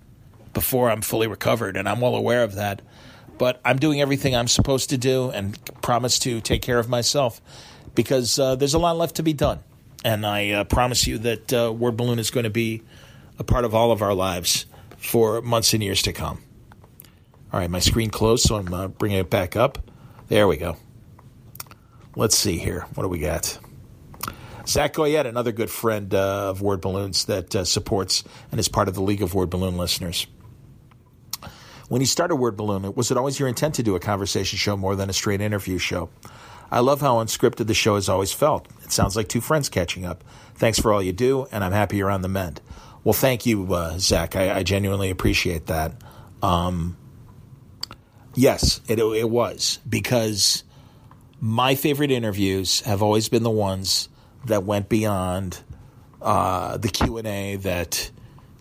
before I'm fully recovered, and I'm well aware of that. But I'm doing everything I'm supposed to do and promise to take care of myself because uh, there's a lot left to be done. And I uh, promise you that uh, Word Balloon is going to be a part of all of our lives for months and years to come. All right, my screen closed, so I'm uh, bringing it back up. There we go. Let's see here. What do we got? Zach Goyette, another good friend uh, of Word Balloons that uh, supports and is part of the League of Word Balloon listeners. When you started word balloon, was it always your intent to do a conversation show more than a straight interview show? I love how unscripted the show has always felt. It sounds like two friends catching up. Thanks for all you do, and I'm happy you're on the mend. Well, thank you, uh, Zach. I, I, genuinely appreciate that. Um, yes, it, it was because my favorite interviews have always been the ones that went beyond uh, the Q and A that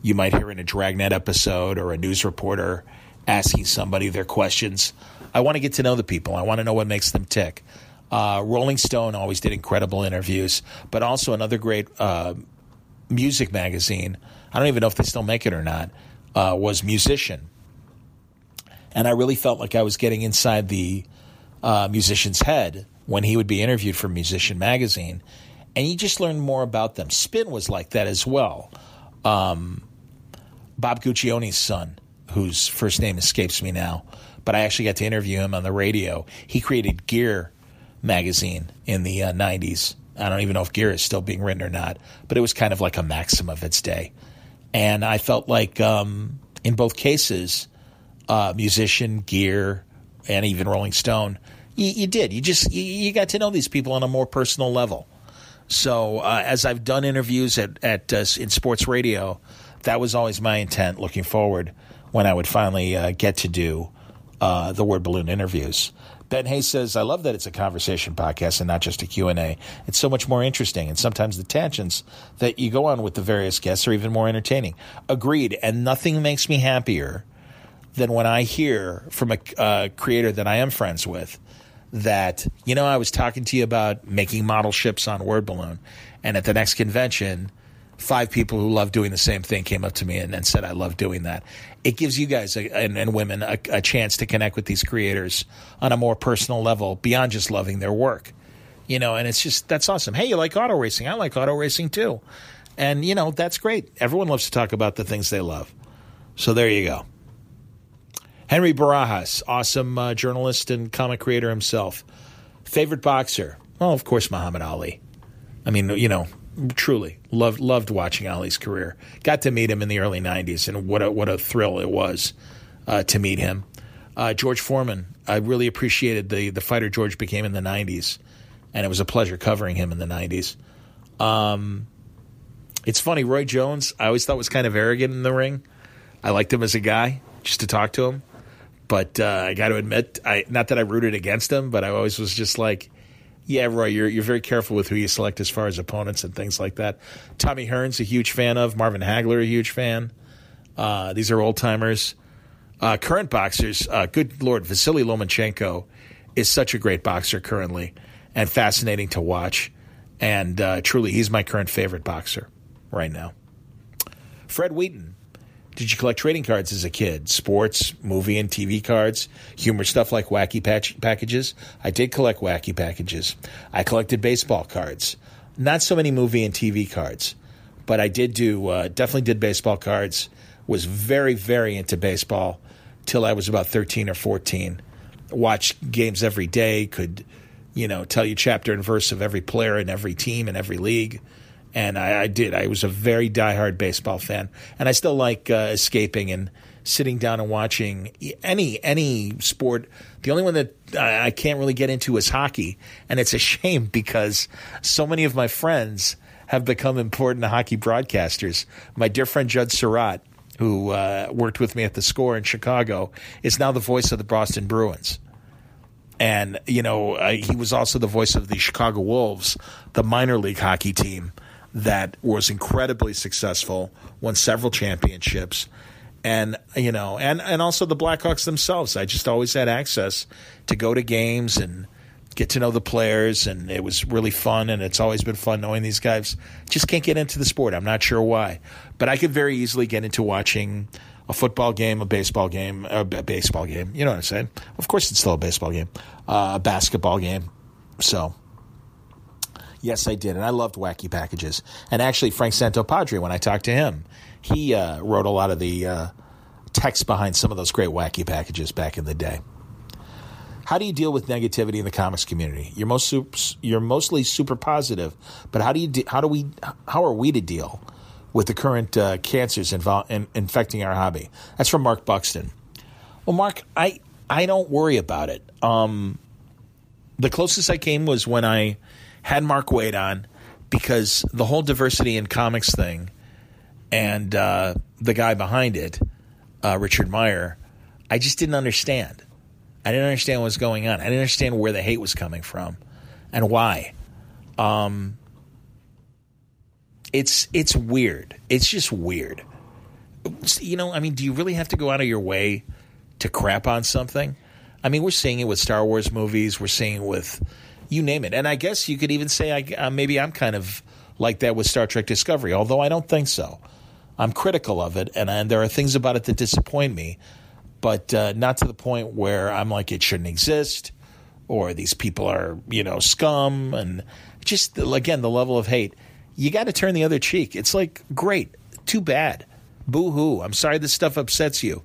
you might hear in a Dragnet episode or a news reporter asking somebody their questions. I want to get to know the people. I want to know what makes them tick. Uh, Rolling Stone always did incredible interviews, but also another great uh, music magazine. I don't even know if they still make it or not. Uh, was Musician, and I really felt like I was getting inside the uh, musician's head when he would be interviewed for Musician magazine, and you just learn more about them. Spin was like that as well. Um, Bob Guccione's son whose first name escapes me now, but I actually got to interview him on the radio. He created Gear magazine in the uh, 90s. I don't even know if Gear is still being written or not, but it was kind of like a maxim of its day. And I felt like um, in both cases, uh, musician, Gear, and even Rolling Stone, you, you did. You just you, you, got to know these people on a more personal level. So uh, as I've done interviews at, at uh, in sports radio, that was always my intent looking forward when I would finally uh, get to do uh, the word balloon interviews. Ben Hayes says, I love that it's a conversation podcast and not just a Q&A. It's so much more interesting, and sometimes the tangents that you go on with the various guests are even more entertaining. Agreed, and nothing makes me happier than when I hear from a uh, creator that I am friends with that, you know, I was talking to you about making model ships on Word Balloon, and at the next convention – five people who love doing the same thing came up to me and, and said, I love doing that. It gives you guys a, and, and, women a, a chance to connect with these creators on a more personal level beyond just loving their work. You know, and it's just, that's awesome. Hey, you like auto racing? I like auto racing too. And, you know, that's great. Everyone loves to talk about the things they love. So there you go. Henry Barajas, awesome uh, journalist and comic creator himself. Favorite boxer? Well, of course, Muhammad Ali. I mean, you know, truly loved loved watching Ali's career. Got to meet him in the early '90s, and what a what a thrill it was uh, to meet him. Uh, George Foreman. I really appreciated the the fighter George became in the '90s, and it was a pleasure covering him in the '90s. Um, it's funny, Roy Jones. I always thought was kind of arrogant in the ring. I liked him as a guy, just to talk to him. But uh, I got to admit, I not that I rooted against him, but I always was just like, yeah, Roy, you're you're very careful with who you select as far as opponents and things like that. Tommy Hearns, a huge fan of. Marvin Hagler, a huge fan. Uh, these are old timers. Uh, current boxers, uh, good lord, Vasily Lomachenko is such a great boxer currently and fascinating to watch. And uh, truly, he's my current favorite boxer right now. Fred Wheaton. Did you collect trading cards as a kid? Sports, movie, and TV cards? Humor stuff like wacky packages? I did collect wacky packages. I collected baseball cards. Not so many movie and TV cards, but I did do, uh, definitely did baseball cards. Was very, very into baseball till I was about 13 or 14. Watched games every day, could, you know, tell you chapter and verse of every player in every team in every league and I, I, did. I was a very diehard baseball fan, and I still like uh, escaping and sitting down and watching any any sport. The only one that I can't really get into is hockey, and it's a shame because so many of my friends have become important hockey broadcasters. My dear friend Judd Sirott, who uh, worked with me at the Score in Chicago, is now the voice of the Boston Bruins. And, you know, uh, he was also the voice of the Chicago Wolves, the minor league hockey team that was incredibly successful, won several championships, and you know, and and also the Blackhawks themselves. I just always had access to go to games and get to know the players, and it was really fun. And it's always been fun knowing these guys. Just can't get into the sport. I'm not sure why, but I could very easily get into watching a football game, a baseball game, a baseball game. You know what I'm saying? Of course, it's still a baseball game, uh, a basketball game. So Yes, I did, and I loved wacky packages. And actually, Frank Santopadre, when I talked to him, he uh, wrote a lot of the uh, text behind some of those great wacky packages back in the day. How do you deal with negativity in the comics community? You're most super, you're mostly super positive, but how do you de- how do we how are we to deal with the current uh, cancers invo- in, infecting our hobby? That's from Mark Buxton. Well, Mark, I I don't worry about it. Um, the closest I came was when I had Mark Waid on because the whole diversity in comics thing and uh, the guy behind it, uh, Richard Meyer, I just didn't understand. I didn't understand what was going on. I didn't understand where the hate was coming from and why. Um, it's it's weird. It's just weird. You know, I mean, do you really have to go out of your way to crap on something? I mean, we're seeing it with Star Wars movies. We're seeing it with you name it. And I guess you could even say I, uh, maybe I'm kind of like that with Star Trek Discovery, although I don't think so. I'm critical of it, and, and there are things about it that disappoint me, but uh, not to the point where I'm like it shouldn't exist, or these people are you know scum, and just again the level of hate. You got to turn the other cheek. It's like great, too bad, boo hoo. I'm sorry this stuff upsets you.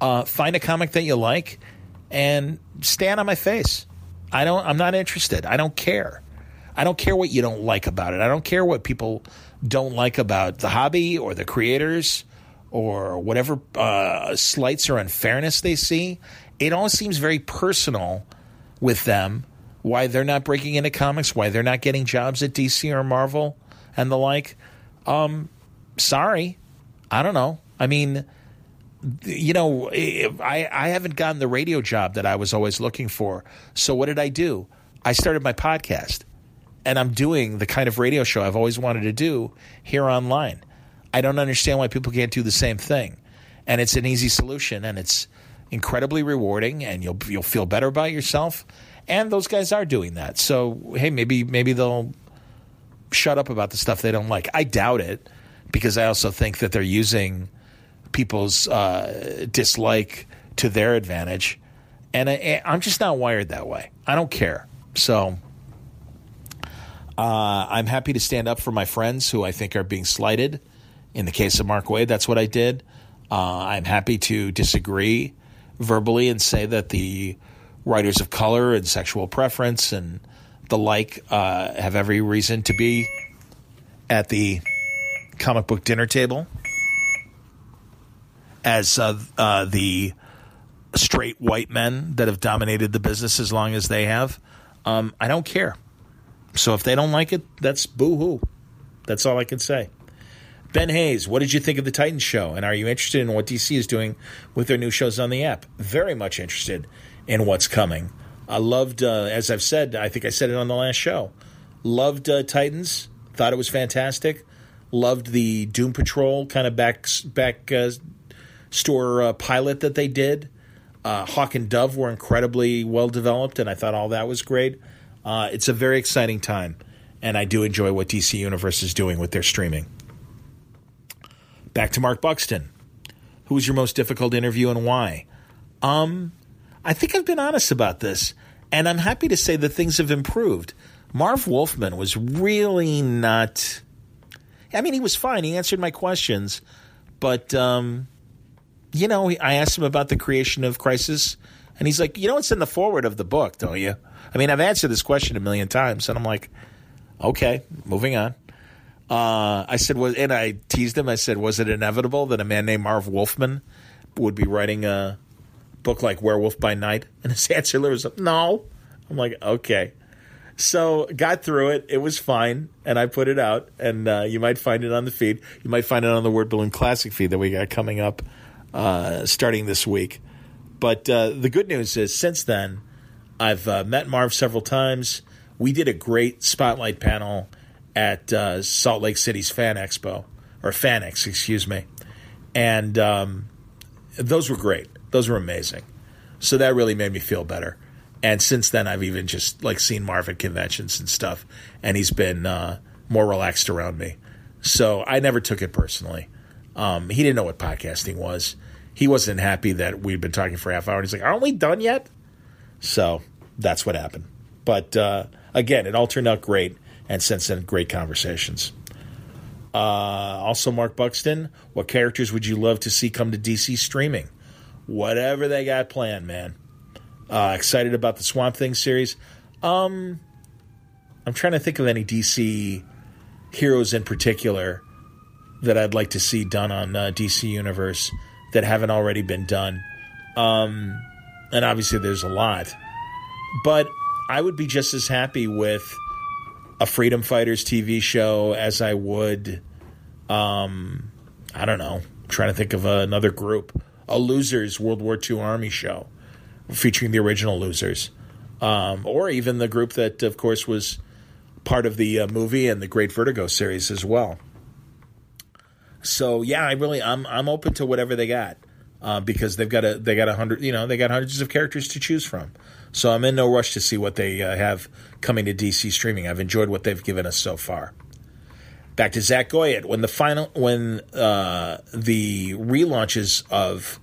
Uh, find a comic that you like, and stand on my face. I don't. I'm not interested. I don't care. I don't care what you don't like about it. I don't care what people don't like about the hobby or the creators or whatever uh, slights or unfairness they see. It all seems very personal with them. Why they're not breaking into comics? Why they're not getting jobs at DC or Marvel and the like? Um, sorry, I don't know. I mean you know, I, I haven't gotten the radio job that I was always looking for. So what did I do? I started my podcast and I'm doing the kind of radio show I've always wanted to do here online. I don't understand why people can't do the same thing. And it's an easy solution and it's incredibly rewarding and you'll you'll feel better about yourself. And those guys are doing that. So hey, maybe maybe they'll shut up about the stuff they don't like. I doubt it because I also think that they're using people's uh, dislike to their advantage. And I, am just not wired that way. I don't care. So uh, I'm happy to stand up for my friends who I think are being slighted. In the case of Mark Waid, that's what I did. Uh, I'm happy to disagree verbally and say that the writers of color and sexual preference and the like uh, have every reason to be at the comic book dinner table as uh, uh, the straight white men that have dominated the business as long as they have. Um, I don't care. So if they don't like it, that's boo hoo. That's all I can say. Ben Hayes, what did you think of the Titans show? And are you interested in what DC is doing with their new shows on the app? Very much interested in what's coming. I loved, uh, as I've said, I think I said it on the last show, loved uh, Titans. Thought it was fantastic. Loved the Doom Patrol kind of back back uh, store uh, pilot that they did. Uh, Hawk and Dove were incredibly well developed, and I thought all that was great. Uh, it's a very exciting time, and I do enjoy what DC Universe is doing with their streaming. Back to Mark Buxton. Who was your most difficult interview and why? Um, I think I've been honest about this, and I'm happy to say that things have improved. Marv Wolfman was really not. I mean, he was fine. He answered my questions, but um, you know, I asked him about the creation of Crisis, and he's like, "You know, it's in the foreword of the book, don't you?" I mean, I've answered this question a million times, and I'm like, "Okay, moving on." Uh, I said, "Was," and I teased him. I said, "Was it inevitable that a man named Marv Wolfman would be writing a book like Werewolf by Night?" And his answer was, "No." I'm like, "Okay." So got through it. It was fine, and I put it out. And uh, you might find it on the feed. You might find it on the Word Balloon Classic feed that we got coming up uh, starting this week. But uh, the good news is, since then, I've uh, met Marv several times. We did a great spotlight panel at uh, Salt Lake City's Fan Expo or FanX, excuse me, and um, those were great. Those were amazing. So that really made me feel better. And since then, I've even just like seen Marv at conventions and stuff, and he's been uh, more relaxed around me. So I never took it personally. Um, he didn't know what podcasting was. He wasn't happy that we'd been talking for half hour. And he's like, "Aren't we done yet?" So that's what happened. But uh, again, it all turned out great, and since then, great conversations. Uh, also, Mark Buxton, what characters would you love to see come to DC streaming? Whatever they got planned, man. Uh, excited about the Swamp Thing series. Um, I'm trying to think of any DC heroes in particular that I'd like to see done on uh, DC Universe that haven't already been done. Um, and obviously, there's a lot. But I would be just as happy with a Freedom Fighters TV show as I would, um, I don't know, I'm trying to think of another group, a Losers World War II Army show featuring the original losers, um, or even the group that, of course, was part of the uh, movie and the Great Vertigo series as well. So yeah, I really I'm I'm open to whatever they got uh, because they've got a they got a hundred you know they got hundreds of characters to choose from. So I'm in no rush to see what they uh, have coming to DC streaming. I've enjoyed what they've given us so far. Back to Zach Goyette when the final when uh, the relaunches of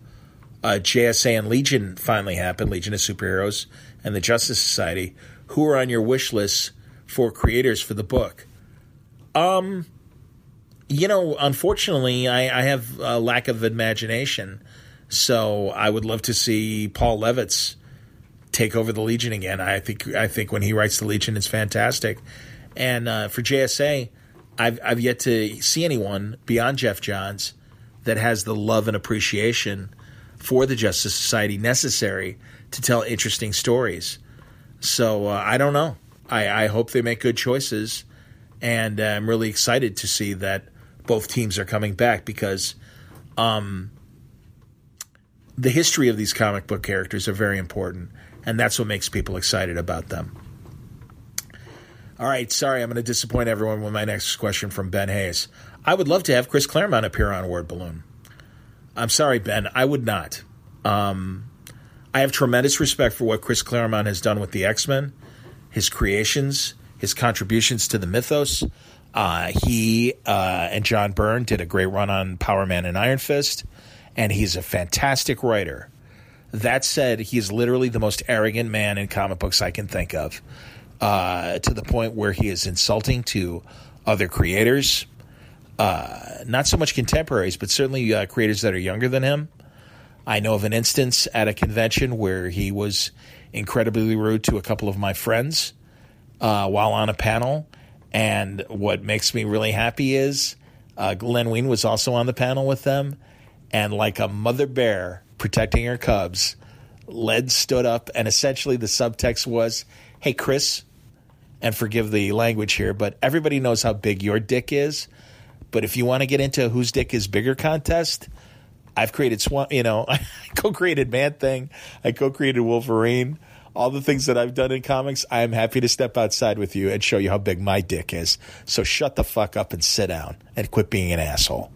uh, JSA and Legion finally happened, Legion of Superheroes and the Justice Society, who are on your wish list for creators for the book? Um, you know, unfortunately, I, I have a lack of imagination, so I would love to see Paul Levitz take over the Legion again. I think I think when he writes the Legion, it's fantastic. And uh, for JSA, I've I've yet to see anyone beyond Geoff Johns that has the love and appreciation for the Justice Society necessary to tell interesting stories. So uh, I don't know. I, I, hope they make good choices, and uh, I'm really excited to see that both teams are coming back because um, the history of these comic book characters are very important, and that's what makes people excited about them. All right, sorry, I'm going to disappoint everyone with my next question from Ben Hayes. I would love to have Chris Claremont appear on Word Balloon. I'm sorry, Ben. I would not. Um, I have tremendous respect for what Chris Claremont has done with the X Men, his creations, his contributions to the mythos. Uh, he uh, and John Byrne did a great run on Power Man and Iron Fist, and he's a fantastic writer. That said, he's literally the most arrogant man in comic books I can think of, uh, to the point where he is insulting to other creators, uh, not so much contemporaries, but certainly uh, creators that are younger than him. I know of an instance at a convention where he was incredibly rude to a couple of my friends uh, while on a panel. And what makes me really happy is uh, Len Wein was also on the panel with them. And like a mother bear protecting her cubs, Len stood up, and essentially the subtext was, "Hey, Chris." And forgive the language here, but everybody knows how big your dick is. But if you want to get into whose dick is bigger contest, I've created Swan. You know, I co-created Man Thing. I co-created Wolverine. All the things that I've done in comics, I am happy to step outside with you and show you how big my dick is. So shut the fuck up and sit down and quit being an asshole.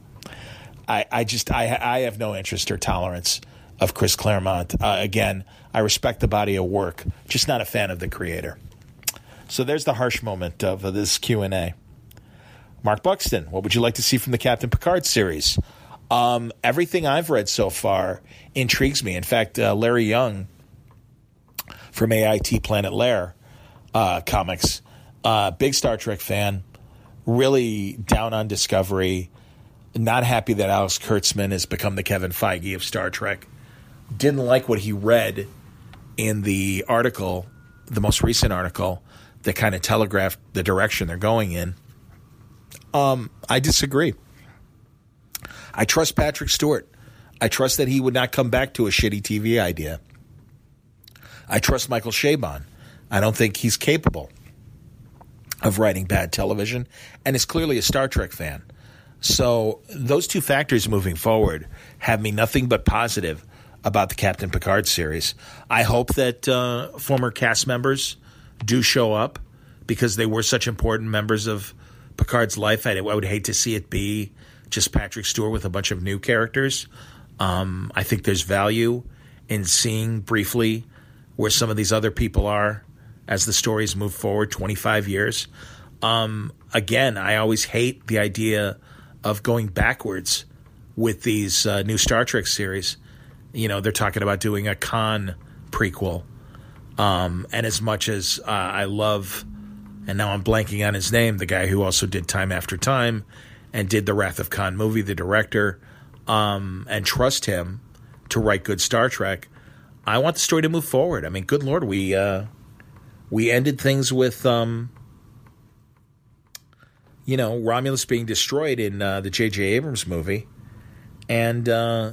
I, I just I I have no interest or tolerance of Chris Claremont. Uh, again, I respect the body of work, just not a fan of the creator. So there's the harsh moment of uh, this Q and A. Mark Buxton, what would you like to see from the Captain Picard series? Um, everything I've read so far intrigues me. In fact, uh, Larry Young from AIT Planet Lar uh, comics, uh, big Star Trek fan, really down on Discovery, not happy that Alex Kurtzman has become the Kevin Feige of Star Trek. Didn't like what he read in the article, the most recent article that kind of telegraphed the direction they're going in. Um, I disagree. I trust Patrick Stewart. I trust that he would not come back to a shitty TV idea. I trust Michael Chabon. I don't think he's capable of writing bad television, and is clearly a Star Trek fan. So those two factors moving forward have me nothing but positive about the Captain Picard series. I hope that uh, former cast members do show up because they were such important members of Picard's life. I, I would hate to see it be just Patrick Stewart with a bunch of new characters. Um, I think there's value in seeing briefly where some of these other people are as the stories move forward 25 years. Um, again, I always hate the idea of going backwards with these uh, new Star Trek series. You know, they're talking about doing a Khan prequel. Um, and as much as uh, I love, and now I'm blanking on his name, the guy who also did Time After Time and did the Wrath of Khan movie, the director, um, and trust him to write good Star Trek. I want the story to move forward. I mean, good lord, we uh, we ended things with um, you know Romulus being destroyed in uh, the J.J. Abrams movie, and uh,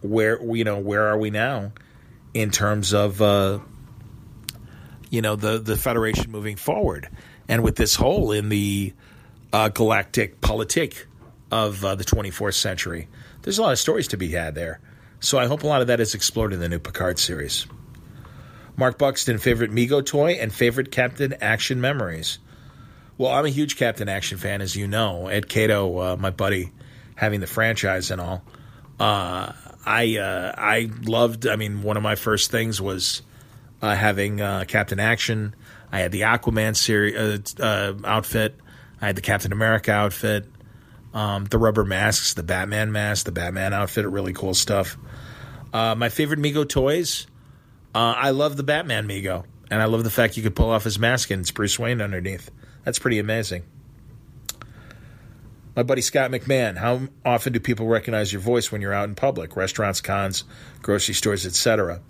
where you know where are we now in terms of uh, you know the the Federation moving forward, and with this hole in the uh, galactic politique of uh, the 24th century. There's a lot of stories to be had there. So I hope a lot of that is explored in the new Picard series. Mark Buxton, favorite Mego toy and favorite Captain Action memories. Well, I'm a huge Captain Action fan, as you know. Ed Catto, uh, my buddy, having the franchise and all. Uh, I uh, I loved. I mean, one of my first things was uh, having uh, Captain Action. I had the Aquaman series uh, outfit. I had the Captain America outfit, um, the rubber masks, the Batman mask, the Batman outfit, really cool stuff. Uh, my favorite Mego toys, uh, I love the Batman Mego, and I love the fact you could pull off his mask and it's Bruce Wayne underneath. That's pretty amazing. My buddy Scott McMahon, how often do people recognize your voice when you're out in public, restaurants, cons, grocery stores, etc.?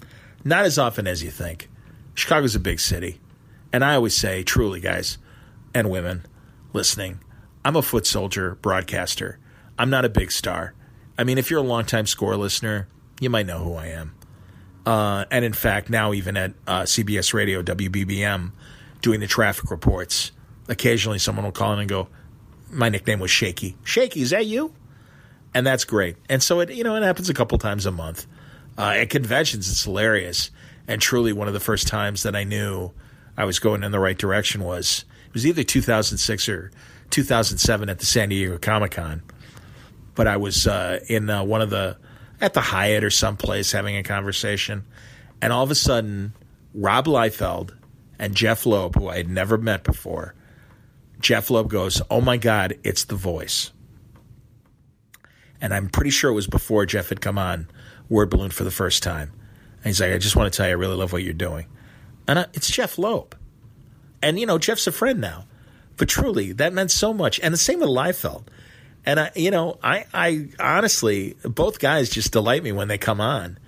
Not as often as you think. Chicago's a big city. And I always say, truly, guys and women, listening, I'm a foot soldier broadcaster. I'm not a big star. I mean, if you're a longtime score listener, you might know who I am. Uh, and in fact, now even at uh, CBS Radio, WBBM, doing the traffic reports, occasionally someone will call in and go, "My nickname was Shaky. Shaky, is that you?" And that's great. And so it, you know, it happens a couple times a month. Uh, at conventions, it's hilarious. And truly, one of the first times that I knew I was going in the right direction was it was either 2006 or 2007 at the San Diego Comic Con. But I was uh, in uh, one of the at the Hyatt or someplace having a conversation, and all of a sudden, Rob Liefeld and Jeph Loeb, who I had never met before, Jeph Loeb goes, "Oh my God, it's the voice." And I'm pretty sure it was before Jeph had come on Word Balloon for the first time. And he's like, "I just want to tell you, I really love what you're doing." And I, it's Jeph Loeb. And, you know, Jeph's a friend now. But truly, that meant so much. And the same with Liefeld. And, I, you know, I, I honestly, both guys just delight me when they come on.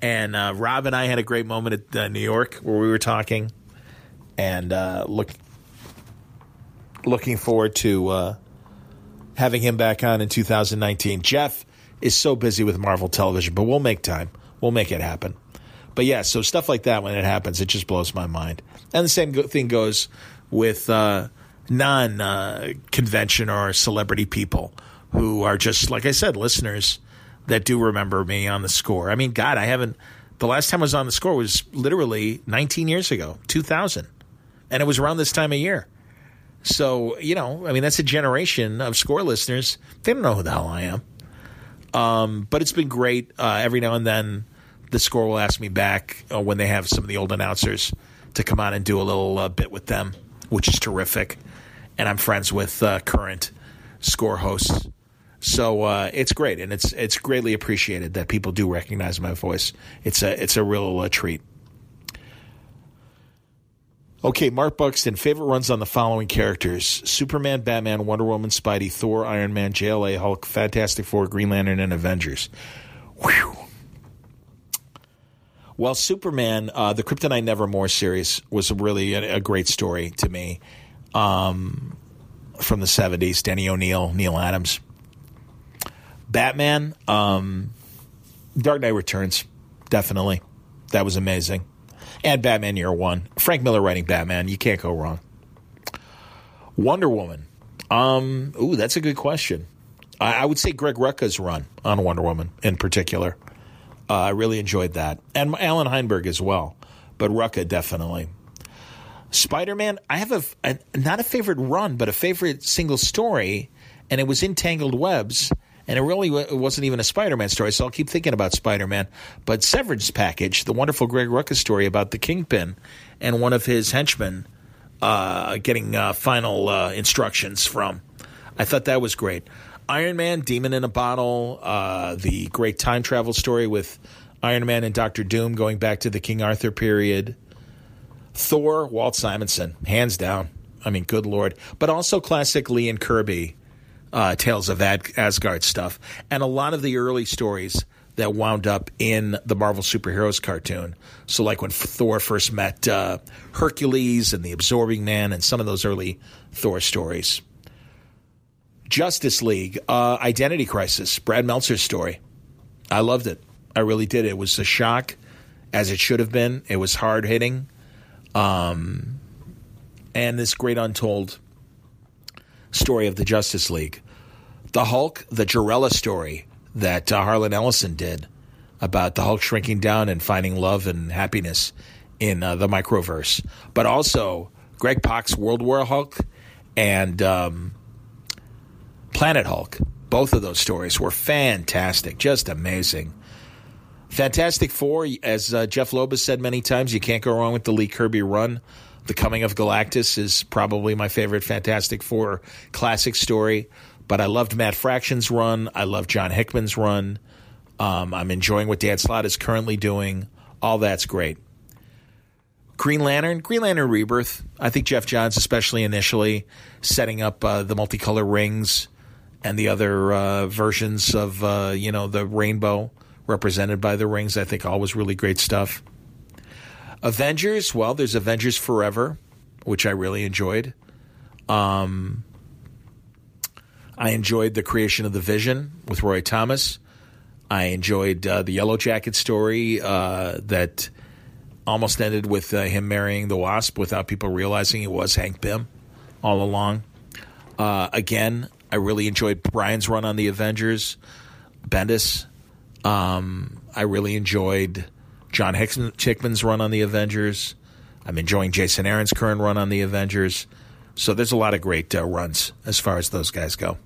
And uh, Rob and I had a great moment at uh, New York where we were talking and uh, look, looking forward to uh, having him back on in 2019. Jeph is so busy with Marvel television, but we'll make time. We'll make it happen. But yeah, so stuff like that when it happens, it just blows my mind. And the same thing goes with uh, non uh, convention or celebrity people who are just, like I said, listeners that do remember me on the score. I mean, God, I haven't. The last time I was on the score was literally 19 years ago, 2000. And it was around this time of year. So, you know, I mean, that's a generation of score listeners. They don't know who the hell I am. Um, but it's been great. Uh, every now and then, the score will ask me back uh, when they have some of the old announcers to come on and do a little uh, bit with them, which is terrific. And I'm friends with uh, current score hosts. So uh, it's great, and it's it's greatly appreciated that people do recognize my voice. It's a it's a real uh, treat. Okay, Mark Buxton, favorite runs on the following characters Superman, Batman, Wonder Woman, Spidey, Thor, Iron Man, JLA, Hulk, Fantastic Four, Green Lantern, and Avengers. Whew. Well, Superman, uh, the Kryptonite Nevermore series was really a, a great story to me um, from the 70s. Denny O'Neil, Neal Adams. Batman, um, Dark Knight Returns, definitely. That was amazing and Batman Year One. Frank Miller writing Batman, you can't go wrong. Wonder Woman. Um, ooh, that's a good question. I, I would say Greg Rucka's run on Wonder Woman in particular. Uh, I really enjoyed that, and Allan Heinberg as well, but Rucka definitely. Spider Man, I have a, a not a favorite run, but a favorite single story, and it was in Tangled Webs and it really it wasn't even a Spider-Man story. So I'll keep thinking about Spider-Man. But Severance Package, the wonderful Greg Rucka story about the Kingpin and one of his henchmen uh, getting uh, final uh, instructions from. I thought that was great. Iron Man, Demon in a Bottle, uh, the great time travel story with Iron Man and Doctor Doom going back to the King Arthur period. Thor, Walt Simonson, hands down. I mean, good lord. But also classic Lee and Kirby uh, Tales of Ad- Asgard stuff, and a lot of the early stories that wound up in the Marvel superheroes cartoon. So, like when Thor first met uh, Hercules and the Absorbing Man, and some of those early Thor stories. Justice League, uh, Identity Crisis, Brad Meltzer's story. I loved it. I really did. It was a shock, as it should have been. It was hard hitting, um, and this great untold story of the Justice League. The Hulk, the Jarella story that uh, Harlan Ellison did about the Hulk shrinking down and finding love and happiness in uh, the microverse, but also Greg Pak's World War Hulk and um, Planet Hulk. Both of those stories were fantastic, just amazing. Fantastic Four, as uh, Jeph Loeb has said many times, you can't go wrong with the Lee Kirby run. The Coming of Galactus is probably my favorite Fantastic Four classic story. But I loved Matt Fraction's run. I love John Hickman's run. Um, I'm enjoying what Dan Slott is currently doing. All that's great. Green Lantern, Green Lantern Rebirth. I think Geoff Johns, especially initially, setting up uh, the multicolor rings and the other uh, versions of uh, you know the rainbow represented by the rings. I think all was really great stuff. Avengers, well, there's Avengers Forever, which I really enjoyed. Um, I enjoyed the creation of the Vision with Roy Thomas. I enjoyed uh, the Yellow Jacket story uh, that almost ended with uh, him marrying the Wasp without people realizing it was Hank Pym all along. Uh, again, I really enjoyed Brian's run on the Avengers. Bendis. Um, I really enjoyed John Hickman's run on the Avengers. I'm enjoying Jason Aaron's current run on the Avengers. So there's a lot of great uh, runs as far as those guys go.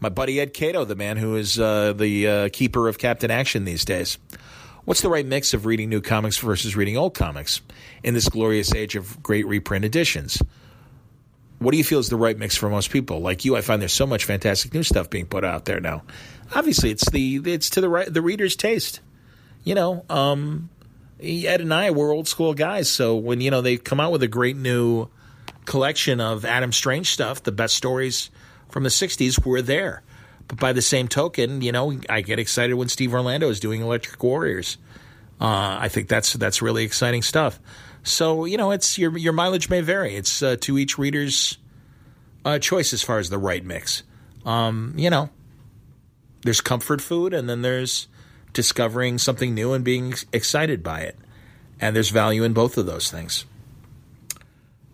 My buddy Ed Catto, the man who is uh, the uh, keeper of Captain Action these days. What's the right mix of reading new comics versus reading old comics in this glorious age of great reprint editions? What do you feel is the right mix for most people? Like you, I find there's so much fantastic new stuff being put out there now. Obviously, it's the it's to the right, the reader's taste you know, um, Ed and I were old school guys. So when, you know, they come out with a great new collection of Adam Strange stuff, the best stories from the 60s were there. But by the same token, you know, I get excited when Steve Orlando is doing Electric Warriors. Uh, I think that's that's really exciting stuff. So you know, it's your your mileage may vary. It's uh, to each reader's uh, choice as far as the right mix. Um, you know, there's comfort food, and then there's discovering something new and being excited by it. And there's value in both of those things.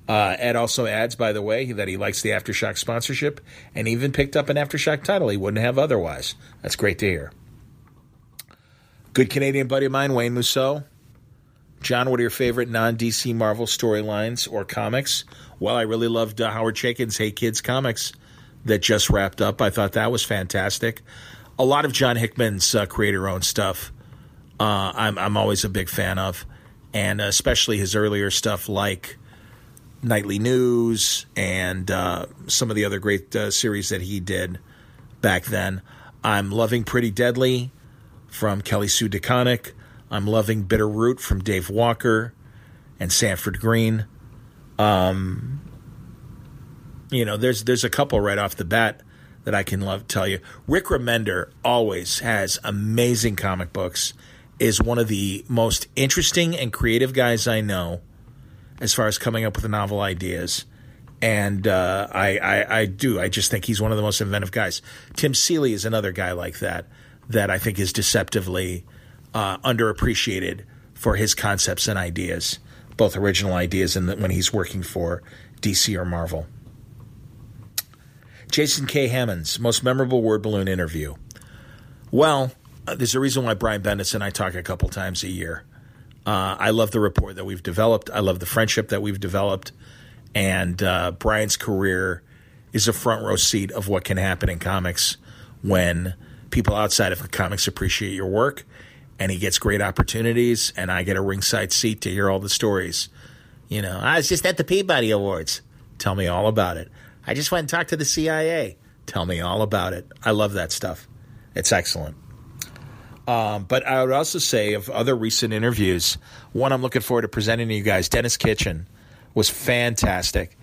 Uh, Ed also adds, by the way, that he likes the Aftershock sponsorship and even picked up an Aftershock title he wouldn't have otherwise. That's great to hear. Good Canadian buddy of mine, Wayne Musso. John, what are your favorite non DC Marvel storylines or comics? Well, I really loved uh, Howard Chaykin's Hey Kids comics that just wrapped up. I thought that was fantastic. A lot of John Hickman's uh, creator owned stuff, uh, I'm, I'm always a big fan of, and especially his earlier stuff like Nightly News and uh, some of the other great uh, series that he did back then. I'm loving Pretty Deadly from Kelly Sue DeConnick. I'm loving Bitter Root from Dave Walker and Sanford Greene. Um, you know, there's there's a couple right off the bat that I can love tell you. Rick Remender always has amazing comic books. Is one of the most interesting and creative guys I know as far as coming up with novel ideas. And uh, I, I, I do. I just think he's one of the most inventive guys. Tim Seeley is another guy like that that I think is deceptively uh, underappreciated for his concepts and ideas, both original ideas and when he's working for DC or Marvel. Jason K. Hammonds, most memorable word balloon interview. Well, uh, there's a reason why Brian Bendis and I talk a couple times a year. Uh, I love the rapport that we've developed. I love the friendship that we've developed. And uh, Brian's career is a front row seat of what can happen in comics when people outside of comics appreciate your work. And he gets great opportunities, and I get a ringside seat to hear all the stories. You know, I was just at the Peabody Awards. Tell me all about it. I just went and talked to the CIA. Tell me all about it. I love that stuff. It's excellent. Um, but I would also say of other recent interviews, one I'm looking forward to presenting to you guys, Denis Kitchen, was fantastic.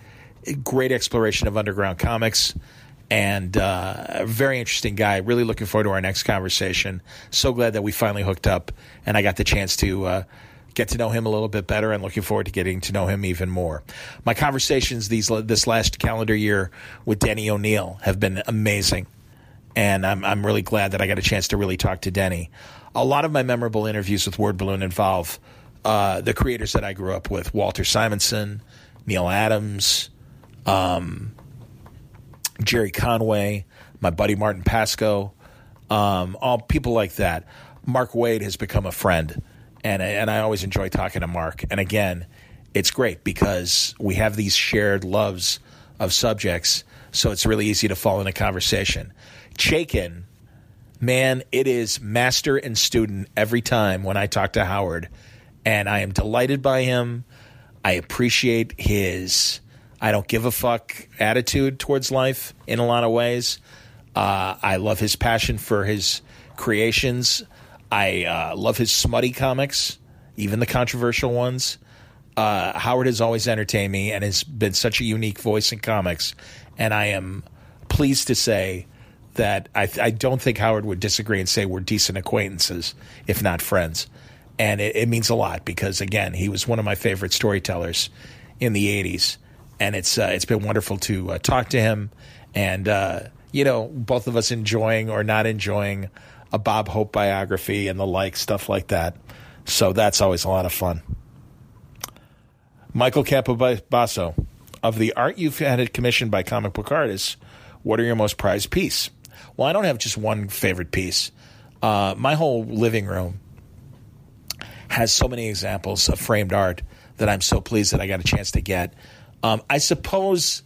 Great exploration of underground comics and uh, a very interesting guy. Really looking forward to our next conversation. So glad that we finally hooked up and I got the chance to uh, get to know him a little bit better and looking forward to getting to know him even more. My conversations these this last calendar year with Denny O'Neil have been amazing and I'm I'm really glad that I got a chance to really talk to Denny. A lot of my memorable interviews with Word Balloon involve uh, the creators that I grew up with: Walter Simonson, Neal Adams, um, Gerry Conway, my buddy Martin Pasko, um, all people like that. Mark Waid has become a friend, and and I always enjoy talking to Mark. And again, it's great because we have these shared loves of subjects, so it's really easy to fall into conversation. Chaykin, man, it is master and student every time when I talk to Howard. And I am delighted by him. I appreciate his I don't give a fuck attitude towards life in a lot of ways. Uh, I love his passion for his creations. I uh, love his smutty comics, even the controversial ones. Uh, Howard has always entertained me and has been such a unique voice in comics. And I am pleased to say that I, I don't think Howard would disagree and say we're decent acquaintances, if not friends. And it, it means a lot because, again, he was one of my favorite storytellers in the 80s. And it's, uh, it's been wonderful to uh, talk to him and, uh, you know, both of us enjoying or not enjoying a Bob Hope biography and the like, stuff like that. So that's always a lot of fun. Michael Campobasso, of the art you've had commissioned by comic book artists, what are your most prized piece? Well, I don't have just one favorite piece. Uh, my whole living room has so many examples of framed art that I'm so pleased that I got a chance to get. Um, I suppose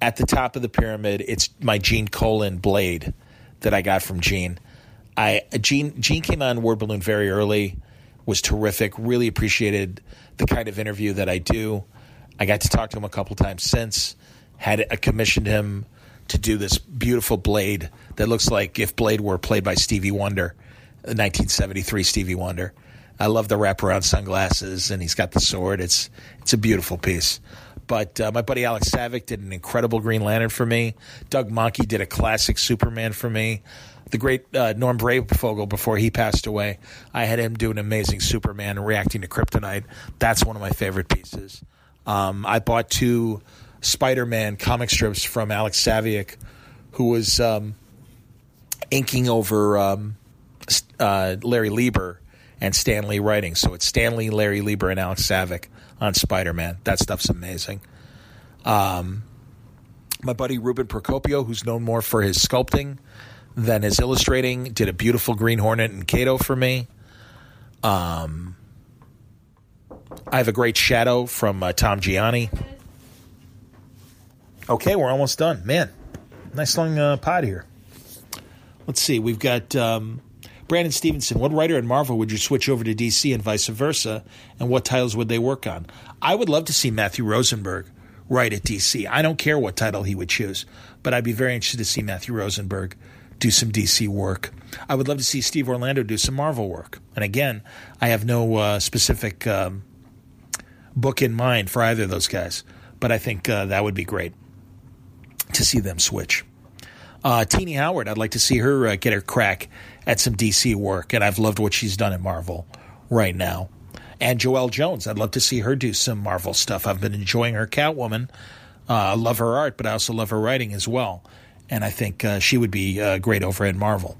at the top of the pyramid, it's my Gene Colan blade that I got from Gene. I Gene Gene came on Word Balloon very early, was terrific. Really appreciated the kind of interview that I do. I got to talk to him a couple times since. Had I commissioned him to do this beautiful blade that looks like if Blade were played by Stevie Wonder, 1973 Stevie Wonder. I love the wraparound sunglasses, and he's got the sword. It's it's a beautiful piece. But uh, my buddy Alex Saviuk did an incredible Green Lantern for me. Doug Mahnke did a classic Superman for me. The great uh, Norm Breyfogle, before he passed away, I had him do an amazing Superman reacting to kryptonite. That's one of my favorite pieces. Um, I bought two Spider-Man comic strips from Alex Saviuk, who was um, inking over um, uh, Larry Lieber and Stan Lee writing. So it's Stan Lee, Larry Lieber, and Alex Saviuk on Spider Man. That stuff's amazing. Um, my buddy Ruben Procopio, who's known more for his sculpting than his illustrating, did a beautiful Green Hornet and Kato for me. Um, I have a great shadow from uh, Tom Gianni. Okay, we're almost done. Man, nice long uh, pod here. Let's see. We've got um, Brandon Stevenson. What writer in Marvel would you switch over to DC and vice versa? And what titles would they work on? I would love to see Matthew Rosenberg write at DC. I don't care what title he would choose, but I'd be very interested to see Matthew Rosenberg do some DC work. I would love to see Steve Orlando do some Marvel work. And again, I have no uh, specific um, book in mind for either of those guys, but I think uh, that would be great to see them switch. Uh, Tini Howard, I'd like to see her uh, get her crack at some DC work, and I've loved what she's done at Marvel right now. And Joelle Jones, I'd love to see her do some Marvel stuff. I've been enjoying her Catwoman. Uh, I love her art, but I also love her writing as well. And I think uh, she would be uh, great over at Marvel.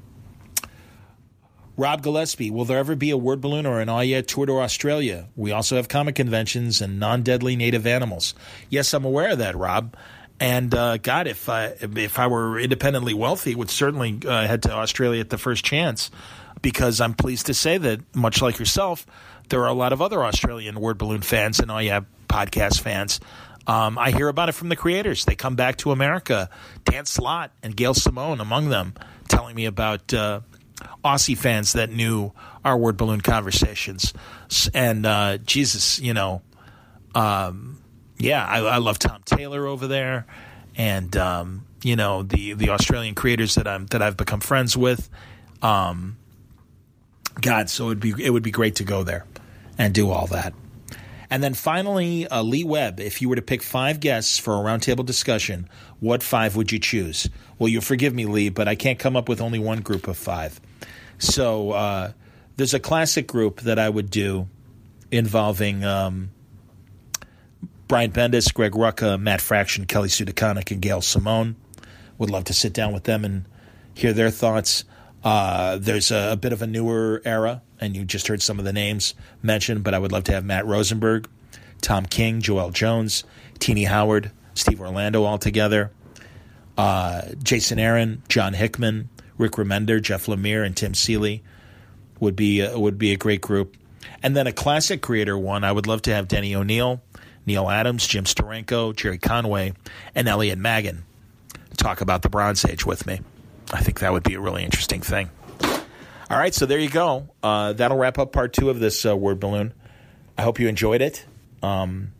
Rob Gillespie, will there ever be a word balloon or an Ayat tour to Australia? We also have comic conventions and non deadly native animals. Yes, I'm aware of that, Rob. And uh, God, if I if I were independently wealthy, would certainly uh, head to Australia at the first chance, because I'm pleased to say that much like yourself, there are a lot of other Australian word balloon fans and Ayat podcast fans. Um, I hear about it from the creators. They come back to America, Dan Slott and Gail Simone among them, telling me about uh, Aussie fans that knew our word balloon conversations. And uh, Jesus, you know, um, yeah, I, I, love Tom Taylor over there, and um, you know the the Australian creators that I'm that I've become friends with. Um, God, so it'd be it would be great to go there and do all that. And then finally, uh, Lee Webb, if you were to pick five guests for a roundtable discussion, what five would you choose? Well, you'll forgive me, Lee, but I can't come up with only one group of five. So uh, there's a classic group that I would do involving um, Brian Bendis, Greg Rucka, Matt Fraction, Kelly Sue DeConnick, and Gail Simone. Would love to sit down with them and hear their thoughts. Uh, there's a, a, bit of a newer era, and you just heard some of the names mentioned, but I would love to have Matt Rosenberg, Tom King, Joelle Jones, Tini Howard, Steve Orlando all together, uh, Jason Aaron, John Hickman, Rick Remender, Jeff Lemire, and Tim Seeley would be uh, would be a great group. And then a classic creator one, I would love to have Denny O'Neil, Neal Adams, Jim Steranko, Gerry Conway, and Elliot Maggin talk about the Bronze Age with me. I think that would be a really interesting thing. All right, so there you go. Uh, that'll wrap up part two of this uh, word balloon. I hope you enjoyed it. Um,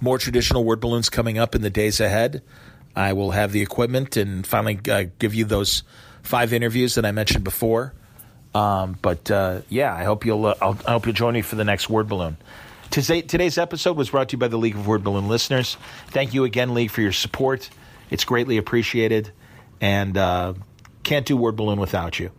more traditional word balloons coming up in the days ahead. I will have the equipment and finally uh, give you those five interviews that I mentioned before. Um, but uh, yeah, I hope you'll uh, i hope you'll join me for the next word balloon. Today, Today's episode was brought to you by the League of Word Balloon listeners. Thank you again, League, for your support. It's greatly appreciated, and uh, can't do Word Balloon without you.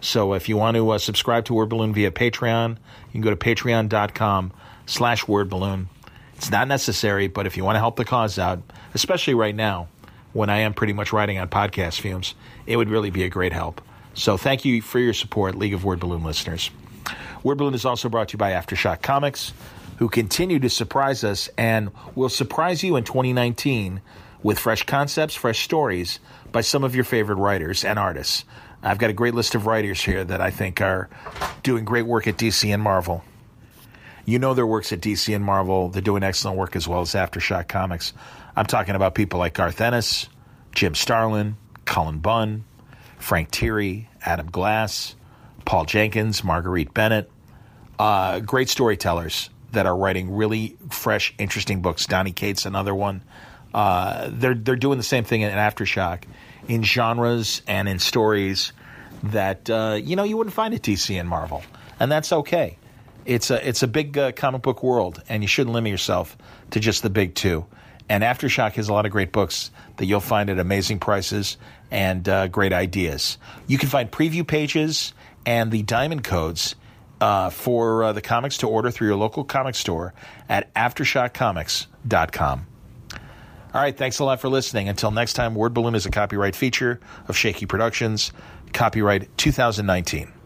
So if you want to uh, subscribe to Word Balloon via Patreon, you can go to patreon.com slash Word Balloon. It's not necessary, but if you want to help the cause out, especially right now, when I am pretty much riding on podcast fumes, it would really be a great help. So thank you for your support, League of Word Balloon listeners. Word Balloon is also brought to you by Aftershock Comics, who continue to surprise us and will surprise you in 2019 with fresh concepts, fresh stories by some of your favorite writers and artists. I've got a great list of writers here that I think are doing great work at DC and Marvel. You know their works at DC and Marvel. They're doing excellent work as well as Aftershock Comics. I'm talking about people like Garth Ennis, Jim Starlin, Cullen Bunn, Frank Tieri, Adam Glass, Paul Jenkins, Marguerite Bennett. Uh, great storytellers that are writing really fresh, interesting books. Donny Cates, another one. Uh, they're they're doing the same thing in Aftershock, in genres and in stories that uh, you know you wouldn't find at DC and Marvel, and that's okay. It's a it's a big uh, comic book world, and you shouldn't limit yourself to just the big two. And Aftershock has a lot of great books that you'll find at amazing prices and uh, great ideas. You can find preview pages and the diamond codes uh, for uh, the comics to order through your local comic store at aftershockcomics.com. All right, thanks a lot for listening. Until next time, Word Balloon is a copyright feature of Shaky Productions. Copyright 2019.